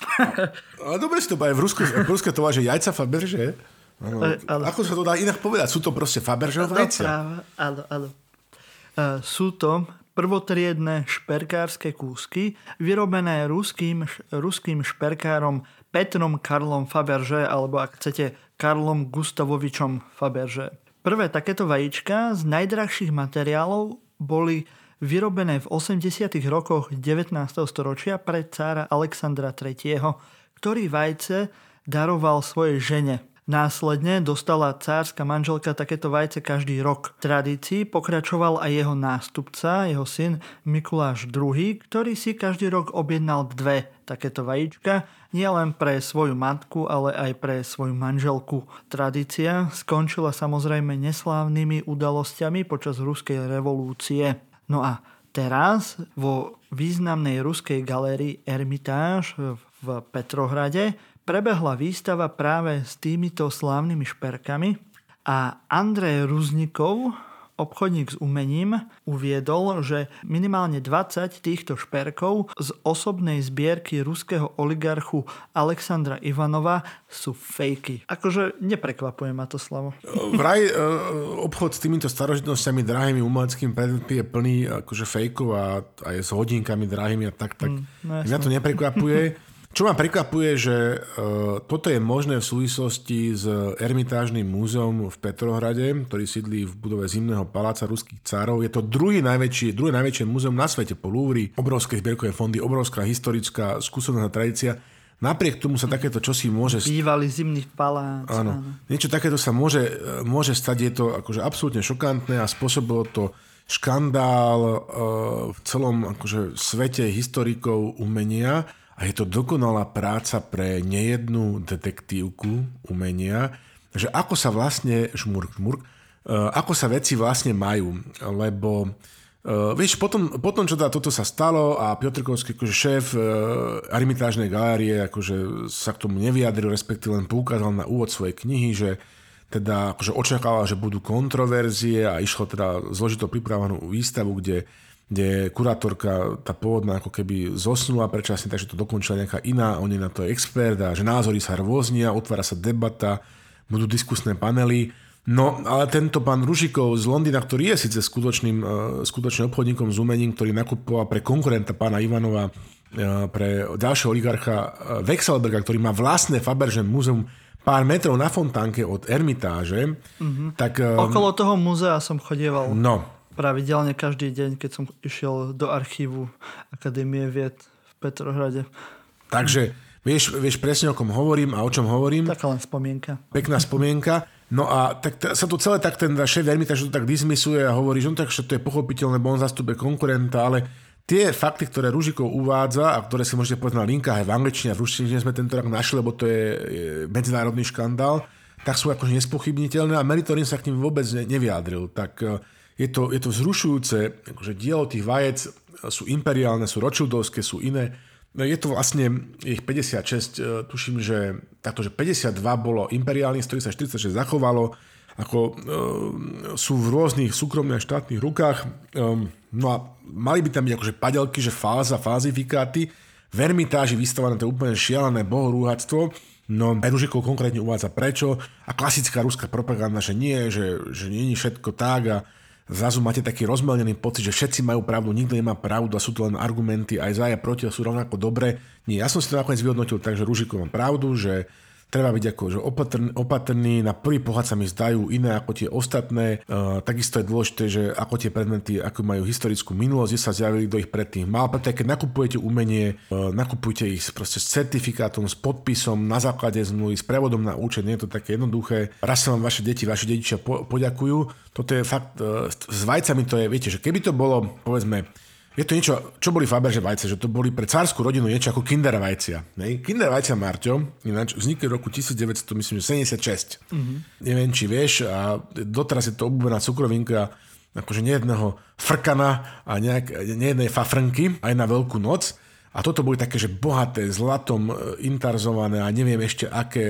Ale dobre si to aj v Rusku, v Rusku to že jajca Faberže. Ano, ako sa to dá inak povedať? Sú to proste Faberže vajcia? Áno, áno. Uh, sú to prvotriedne šperkárske kúsky, vyrobené ruským, ruským šperkárom Petrom Karlom Faberže, alebo ak chcete, Karlom Gustavovičom Faberže. Prvé takéto vajíčka z najdrahších materiálov boli vyrobené v 80. rokoch 19. storočia pre cára Alexandra III., ktorý vajce daroval svojej žene. Následne dostala cárska manželka takéto vajce každý rok. V tradícii pokračoval aj jeho nástupca, jeho syn Mikuláš II, ktorý si každý rok objednal dve takéto vajíčka, nielen pre svoju matku, ale aj pre svoju manželku. Tradícia skončila samozrejme neslávnymi udalosťami počas ruskej revolúcie. No a teraz vo významnej ruskej galérii Ermitáž v Petrohrade prebehla výstava práve s týmito slávnymi šperkami a Andrej Ruznikov, obchodník s umením, uviedol, že minimálne 20 týchto šperkov z osobnej zbierky ruského oligarchu Alexandra Ivanova sú fejky. Akože neprekvapuje ma to slavo. Vraj e, obchod s týmito starožitnosťami, drahými umeleckými predmetmi je plný akože fejkov a aj s hodinkami drahými a tak, tak mm, no mňa to neprekvapuje. Čo ma prekvapuje, že uh, toto je možné v súvislosti s Ermitážnym múzeum v Petrohrade, ktorý sídlí v budove Zimného paláca ruských cárov. Je to druhý najväčší, druhé najväčšie múzeum na svete po Louvre. Obrovské zbierkové fondy, obrovská historická skúsenosť a tradícia. Napriek tomu sa takéto čosi môže... Bývalý zimný palác. Áno. Niečo takéto sa môže, môže stať, je to akože absolútne šokantné a spôsobilo to škandál uh, v celom akože, svete historikov umenia a je to dokonalá práca pre nejednú detektívku umenia, že ako sa vlastne, žmurk, žmurk, e, ako sa veci vlastne majú, lebo Uh, vieš, potom, potom, čo teda toto sa stalo a Piotrkovský akože šéf uh, Armitážnej galérie akože sa k tomu nevyjadril, respektíve len poukázal na úvod svojej knihy, že teda akože očakával, že budú kontroverzie a išlo teda zložito pripravenú výstavu, kde kde kurátorka, tá pôvodná ako keby zosnula predčasne, takže to dokončila nejaká iná, on je na to expert a že názory sa rôznia, otvára sa debata, budú diskusné panely. No, ale tento pán Ružikov z Londýna, ktorý je síce skutočným, uh, skutočným obchodníkom s umením, ktorý nakupoval pre konkurenta pána Ivanova, uh, pre ďalšieho oligarcha Vexelberga, ktorý má vlastné Faberge múzeum pár metrov na fontánke od Ermitáže, mm-hmm. tak... Okolo toho múzea som chodieval. No, pravidelne každý deň, keď som išiel do archívu Akadémie vied v Petrohrade. Takže vieš, vieš presne, o kom hovorím a o čom hovorím. Taká len spomienka. Pekná spomienka. No a tak t- sa to celé tak ten šéf Ermita, že to tak dismisuje a hovorí, že no tak, že to je pochopiteľné, bo on zastupuje konkurenta, ale tie fakty, ktoré Ružikov uvádza a ktoré si môžete povedať na linkách aj v angličtine a v ruštine sme tento rok našli, lebo to je, medzinárodný škandál, tak sú akože nespochybniteľné a Meritorin sa k ním vôbec nevyjadril. Tak je to, je to vzrušujúce, akože dielo tých vajec sú imperiálne, sú ročildovské, sú iné. No, je to vlastne ich 56, e, tuším, že takto, že 52 bolo imperiálnych, z ktorých sa 46 zachovalo, ako e, sú v rôznych súkromných a štátnych rukách. E, no a mali by tam byť akože padelky, že fáza, fázifikáty. V v Ermitáži vystavané, to je úplne šialené bohorúhactvo. No, aj Ružikov konkrétne uvádza prečo a klasická ruská propaganda, že nie, že, že nie je všetko tak a zrazu máte taký rozmelnený pocit, že všetci majú pravdu, nikto nemá pravdu a sú to len argumenty aj za a proti a sú rovnako dobré. Nie, ja som si to nakoniec vyhodnotil tak, že Ružikov má pravdu, že treba byť ako, že opatrný, opatrný, na prvý pohľad sa mi zdajú iné ako tie ostatné. Uh, takisto je dôležité, že ako tie predmety, ako majú historickú minulosť, kde sa zjavili, kto ich predtým mal. Preto keď nakupujete umenie, uh, nakupujte ich proste s certifikátom, s podpisom, na základe zmluvy, s prevodom na účet, nie je to také jednoduché. Raz sa vám vaše deti, vaši dedičia po, poďakujú. Toto je fakt, uh, s vajcami to je, viete, že keby to bolo, povedzme, je to niečo, čo boli Faberže vajce, že to boli pre cárskú rodinu niečo ako Kinder vajcia. Ne? Kinder vajcia Marťo, ináč vznikli v roku 1976. Mm-hmm. Neviem, či vieš, a doteraz je to obľúbená cukrovinka akože nejedného frkana a nejak, nejednej fafrnky aj na Veľkú noc. A toto boli také, že bohaté, zlatom e, intarzované a neviem ešte aké,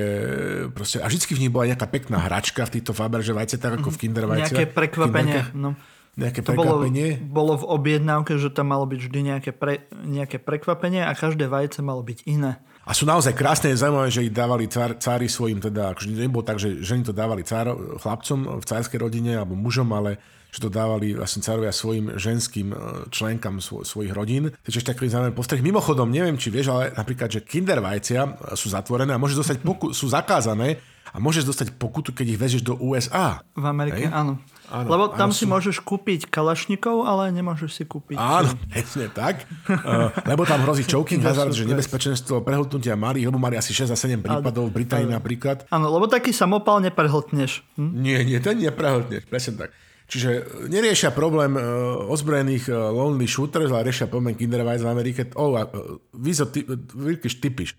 proste, a vždy v nich bola nejaká pekná hračka v týchto Faberže vajce, tak ako v Kinder vajce. Nejaké prekvapenie, no nejaké to prekvapenie? Bolo, bolo v objednávke, že tam malo byť vždy nejaké, pre, nejaké prekvapenie a každé vajce malo byť iné. A sú naozaj krásne, je zaujímavé, že ich dávali cár, cári svojim, teda akože nebolo tak, že ženy to dávali cár, chlapcom v cárskej rodine alebo mužom, ale že to dávali vlastne cárovia svojim ženským e, členkám svo, svojich rodín. To je ešte taký zaujímavý postreh. Mimochodom, neviem, či vieš, ale napríklad, že kinder vajcia sú zatvorené a môžeš dostať poku- sú zakázané a môžeš dostať pokutu, keď ich vezieš do USA. V Amerike, Hej? áno. Áno, Lebo tam áno, si sú... môžeš kúpiť kalašnikov, ale nemôžeš si kúpiť... Áno, presne tak. uh, lebo tam hrozí choking hazard, že nebezpečenstvo prehltnutia malých, lebo mali asi 6 a 7 prípadov v Británii napríklad. Áno, lebo taký samopal neprehltneš. Hm? Nie, nie, ten neprehltneš, presne tak. Čiže neriešia problém uh, ozbrojených uh, lonely shooters, ale riešia problém Kinderweiss v Amerike. Oh, uh, Vizo, ty, uh, typiš.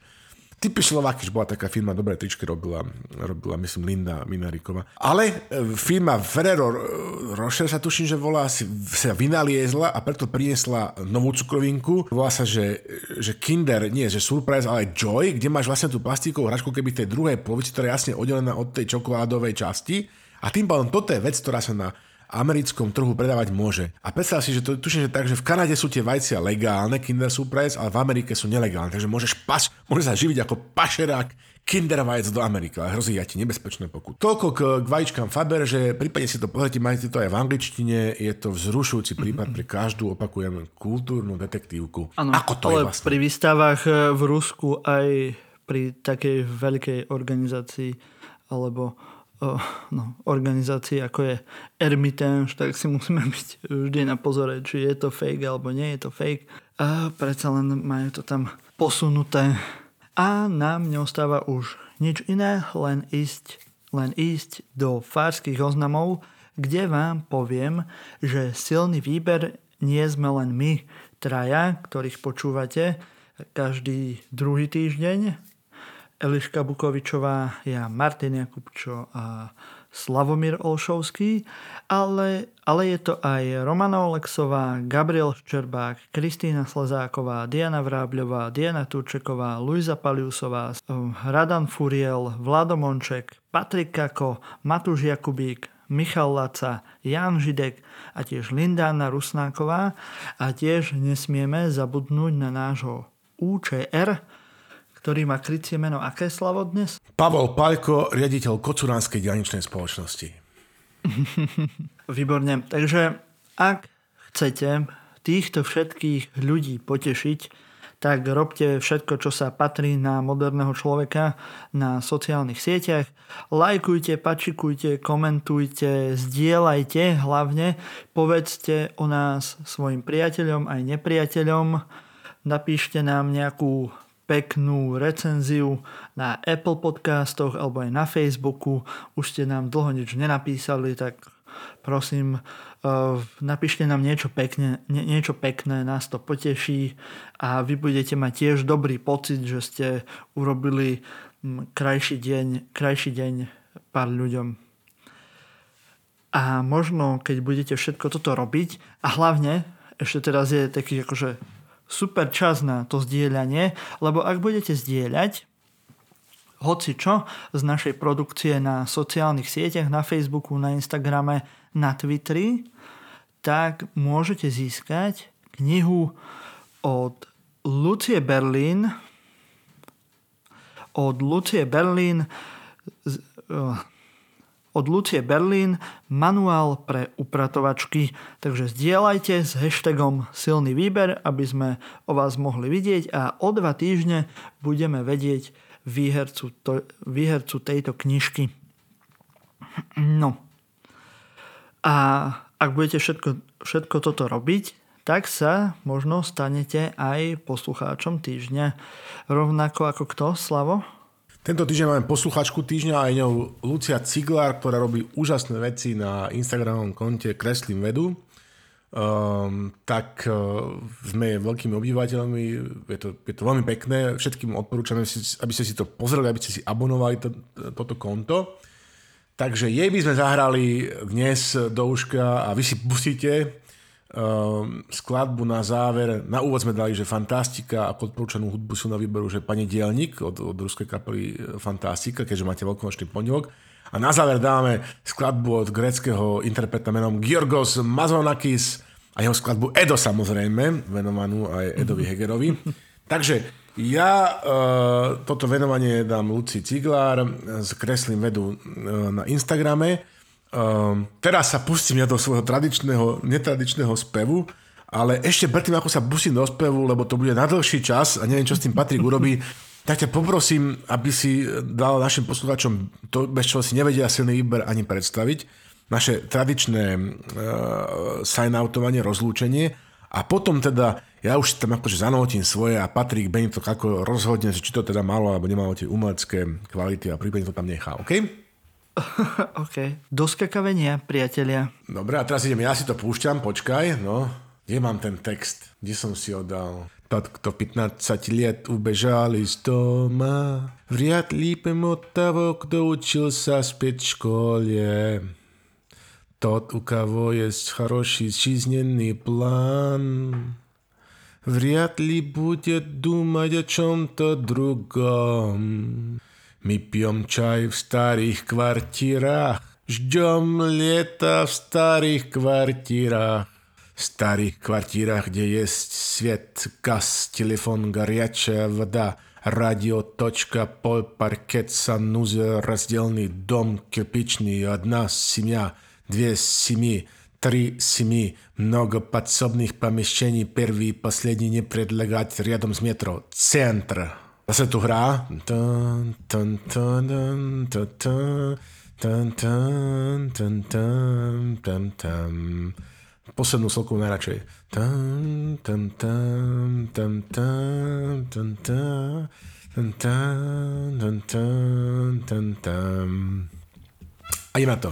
Typy Slovakiš bola taká firma, dobré tričky robila, robila myslím Linda Minarikova. Ale e, firma Ferrero Rocher sa tuším, že volá, sa vynaliezla a preto priniesla novú cukrovinku. Volá sa, že, že Kinder, nie, že Surprise, ale Joy, kde máš vlastne tú plastíkovú hračku, keby tej druhej polovici, ktorá je jasne oddelená od tej čokoládovej časti. A tým pádom toto je vec, ktorá sa na americkom trhu predávať môže. A predstav si, že to tuším, že tak, že v Kanade sú tie vajcia legálne, Kinder Surprise, ale v Amerike sú nelegálne. Takže môžeš, pas, môžeš sa živiť ako pašerák Kinder vajec do Ameriky, ale hrozí ja ti nebezpečné pokud. Toľko k, k vajíčkam Faber, že prípadne si to pozrite, máte to aj v angličtine, je to vzrušujúci prípad pre každú, opakujem, kultúrnu detektívku. Ano, Ako to ale je vlastne? pri výstavách eh, v Rusku aj pri takej veľkej organizácii alebo no, organizácií ako je Ermitage, tak si musíme byť vždy na pozore, či je to fake alebo nie je to fake. A predsa len majú to tam posunuté. A nám neostáva už nič iné, len ísť, len ísť do fárskych oznamov, kde vám poviem, že silný výber nie sme len my, traja, ktorých počúvate každý druhý týždeň, Eliška Bukovičová, ja Martin Jakubčo a Slavomír Olšovský, ale, ale je to aj Romana Olexová, Gabriel Ščerbák, Kristýna Slezáková, Diana Vrábľová, Diana Turčeková, Luisa Paliusová, Radan Furiel, Vlado Monček, Patrik Kako, Matúš Jakubík, Michal Laca, Jan Židek a tiež Lindána Rusnáková. A tiež nesmieme zabudnúť na nášho UČR, ktorý má krycie meno aké slavo dnes? Pavol Paľko, riaditeľ Kocuránskej dianičnej spoločnosti. Výborne. Takže ak chcete týchto všetkých ľudí potešiť, tak robte všetko, čo sa patrí na moderného človeka na sociálnych sieťach. Lajkujte, pačikujte, komentujte, zdieľajte hlavne. Povedzte o nás svojim priateľom aj nepriateľom. Napíšte nám nejakú peknú recenziu na Apple podcastoch alebo aj na Facebooku. Už ste nám dlho nič nenapísali, tak prosím, uh, napíšte nám niečo pekné, nie, niečo pekné, nás to poteší a vy budete mať tiež dobrý pocit, že ste urobili krajší deň, krajší deň pár ľuďom. A možno, keď budete všetko toto robiť, a hlavne, ešte teraz je taký akože super čas na to zdieľanie, lebo ak budete zdieľať hoci čo z našej produkcie na sociálnych sieťach, na Facebooku, na Instagrame, na Twitteri, tak môžete získať knihu od Lucie Berlín od Lucie Berlín z- uh, od Lucie Berlín manuál pre upratovačky. Takže zdieľajte s hashtagom silný výber, aby sme o vás mohli vidieť a o dva týždne budeme vedieť výhercu, to, výhercu tejto knižky. No. A ak budete všetko, všetko toto robiť, tak sa možno stanete aj poslucháčom týždňa. Rovnako ako kto, Slavo? Tento týždeň máme posluchačku týždňa aj ňou Lucia Ciglár, ktorá robí úžasné veci na Instagramovom konte Kreslím vedu. Um, tak uh, sme veľkými obyvateľmi, je to, je to veľmi pekné, všetkým odporúčame, aby ste si to pozreli, aby ste si abonovali to, toto konto. Takže jej by sme zahrali dnes do uška a vy si pustíte Um, skladbu na záver. Na úvod sme dali, že Fantastika ako odporúčanú hudbu sú na výberu, že Pani Dielnik od, od ruskej kapely Fantastika, keďže máte veľkonočný pondelok. A na záver dáme skladbu od greckého interpreta menom Georgos Mazonakis a jeho skladbu Edo samozrejme, venovanú aj Edovi Hegerovi. Takže ja uh, toto venovanie dám Luci Ciglár z Kreslím vedu uh, na Instagrame Um, teraz sa pustím ja do svojho tradičného, netradičného spevu, ale ešte predtým, ako sa pustím do spevu, lebo to bude na dlhší čas a neviem, čo s tým Patrik urobí, tak ťa poprosím, aby si dal našim poslucháčom to, bez čoho si nevedia silný výber ani predstaviť, naše tradičné uh, sign-outovanie, rozlúčenie a potom teda ja už tam akože zanotím svoje a Patrik Beň to ako rozhodne, či to teda malo alebo nemalo tie umelecké kvality a prípadne to tam nechá, OK? OK. Doskakavenia, priatelia. Dobre, a teraz idem, ja si to púšťam, počkaj, no. Kde mám ten text? Kde som si ho dal? Тот, кто 15 лет убежал из дома, вряд ли поймет того, кто учился в спецшколе. Тот, у кого есть хороший жизненный план, вряд ли будет думать о чем-то другом. My pьем чай в старых квартирах, ждем лета в старых квартирах. В старых квартирах, где есть свет, газ, телефон, горячая вода, радио, точка, пол, паркет, санузел, разделный дом, кирпичный, одна семья, две семьи, три семьи, много подсобных помещений, первый и последний не предлагать рядом с метро, центр. Zase tu hrá. Poslednú sloku najradšej. A ideme to.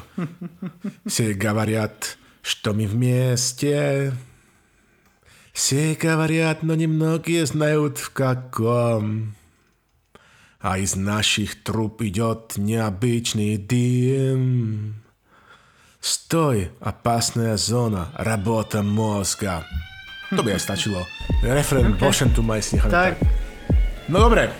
Все говорят, что мы вместе. Все говорят, но немногие знают в каком. a iz našich trup идет необычный дым. Stoj, opasná zóna, работа mozga. To by aj stačilo. Refren, okay. Bošen tu maj si Tak. No dobre,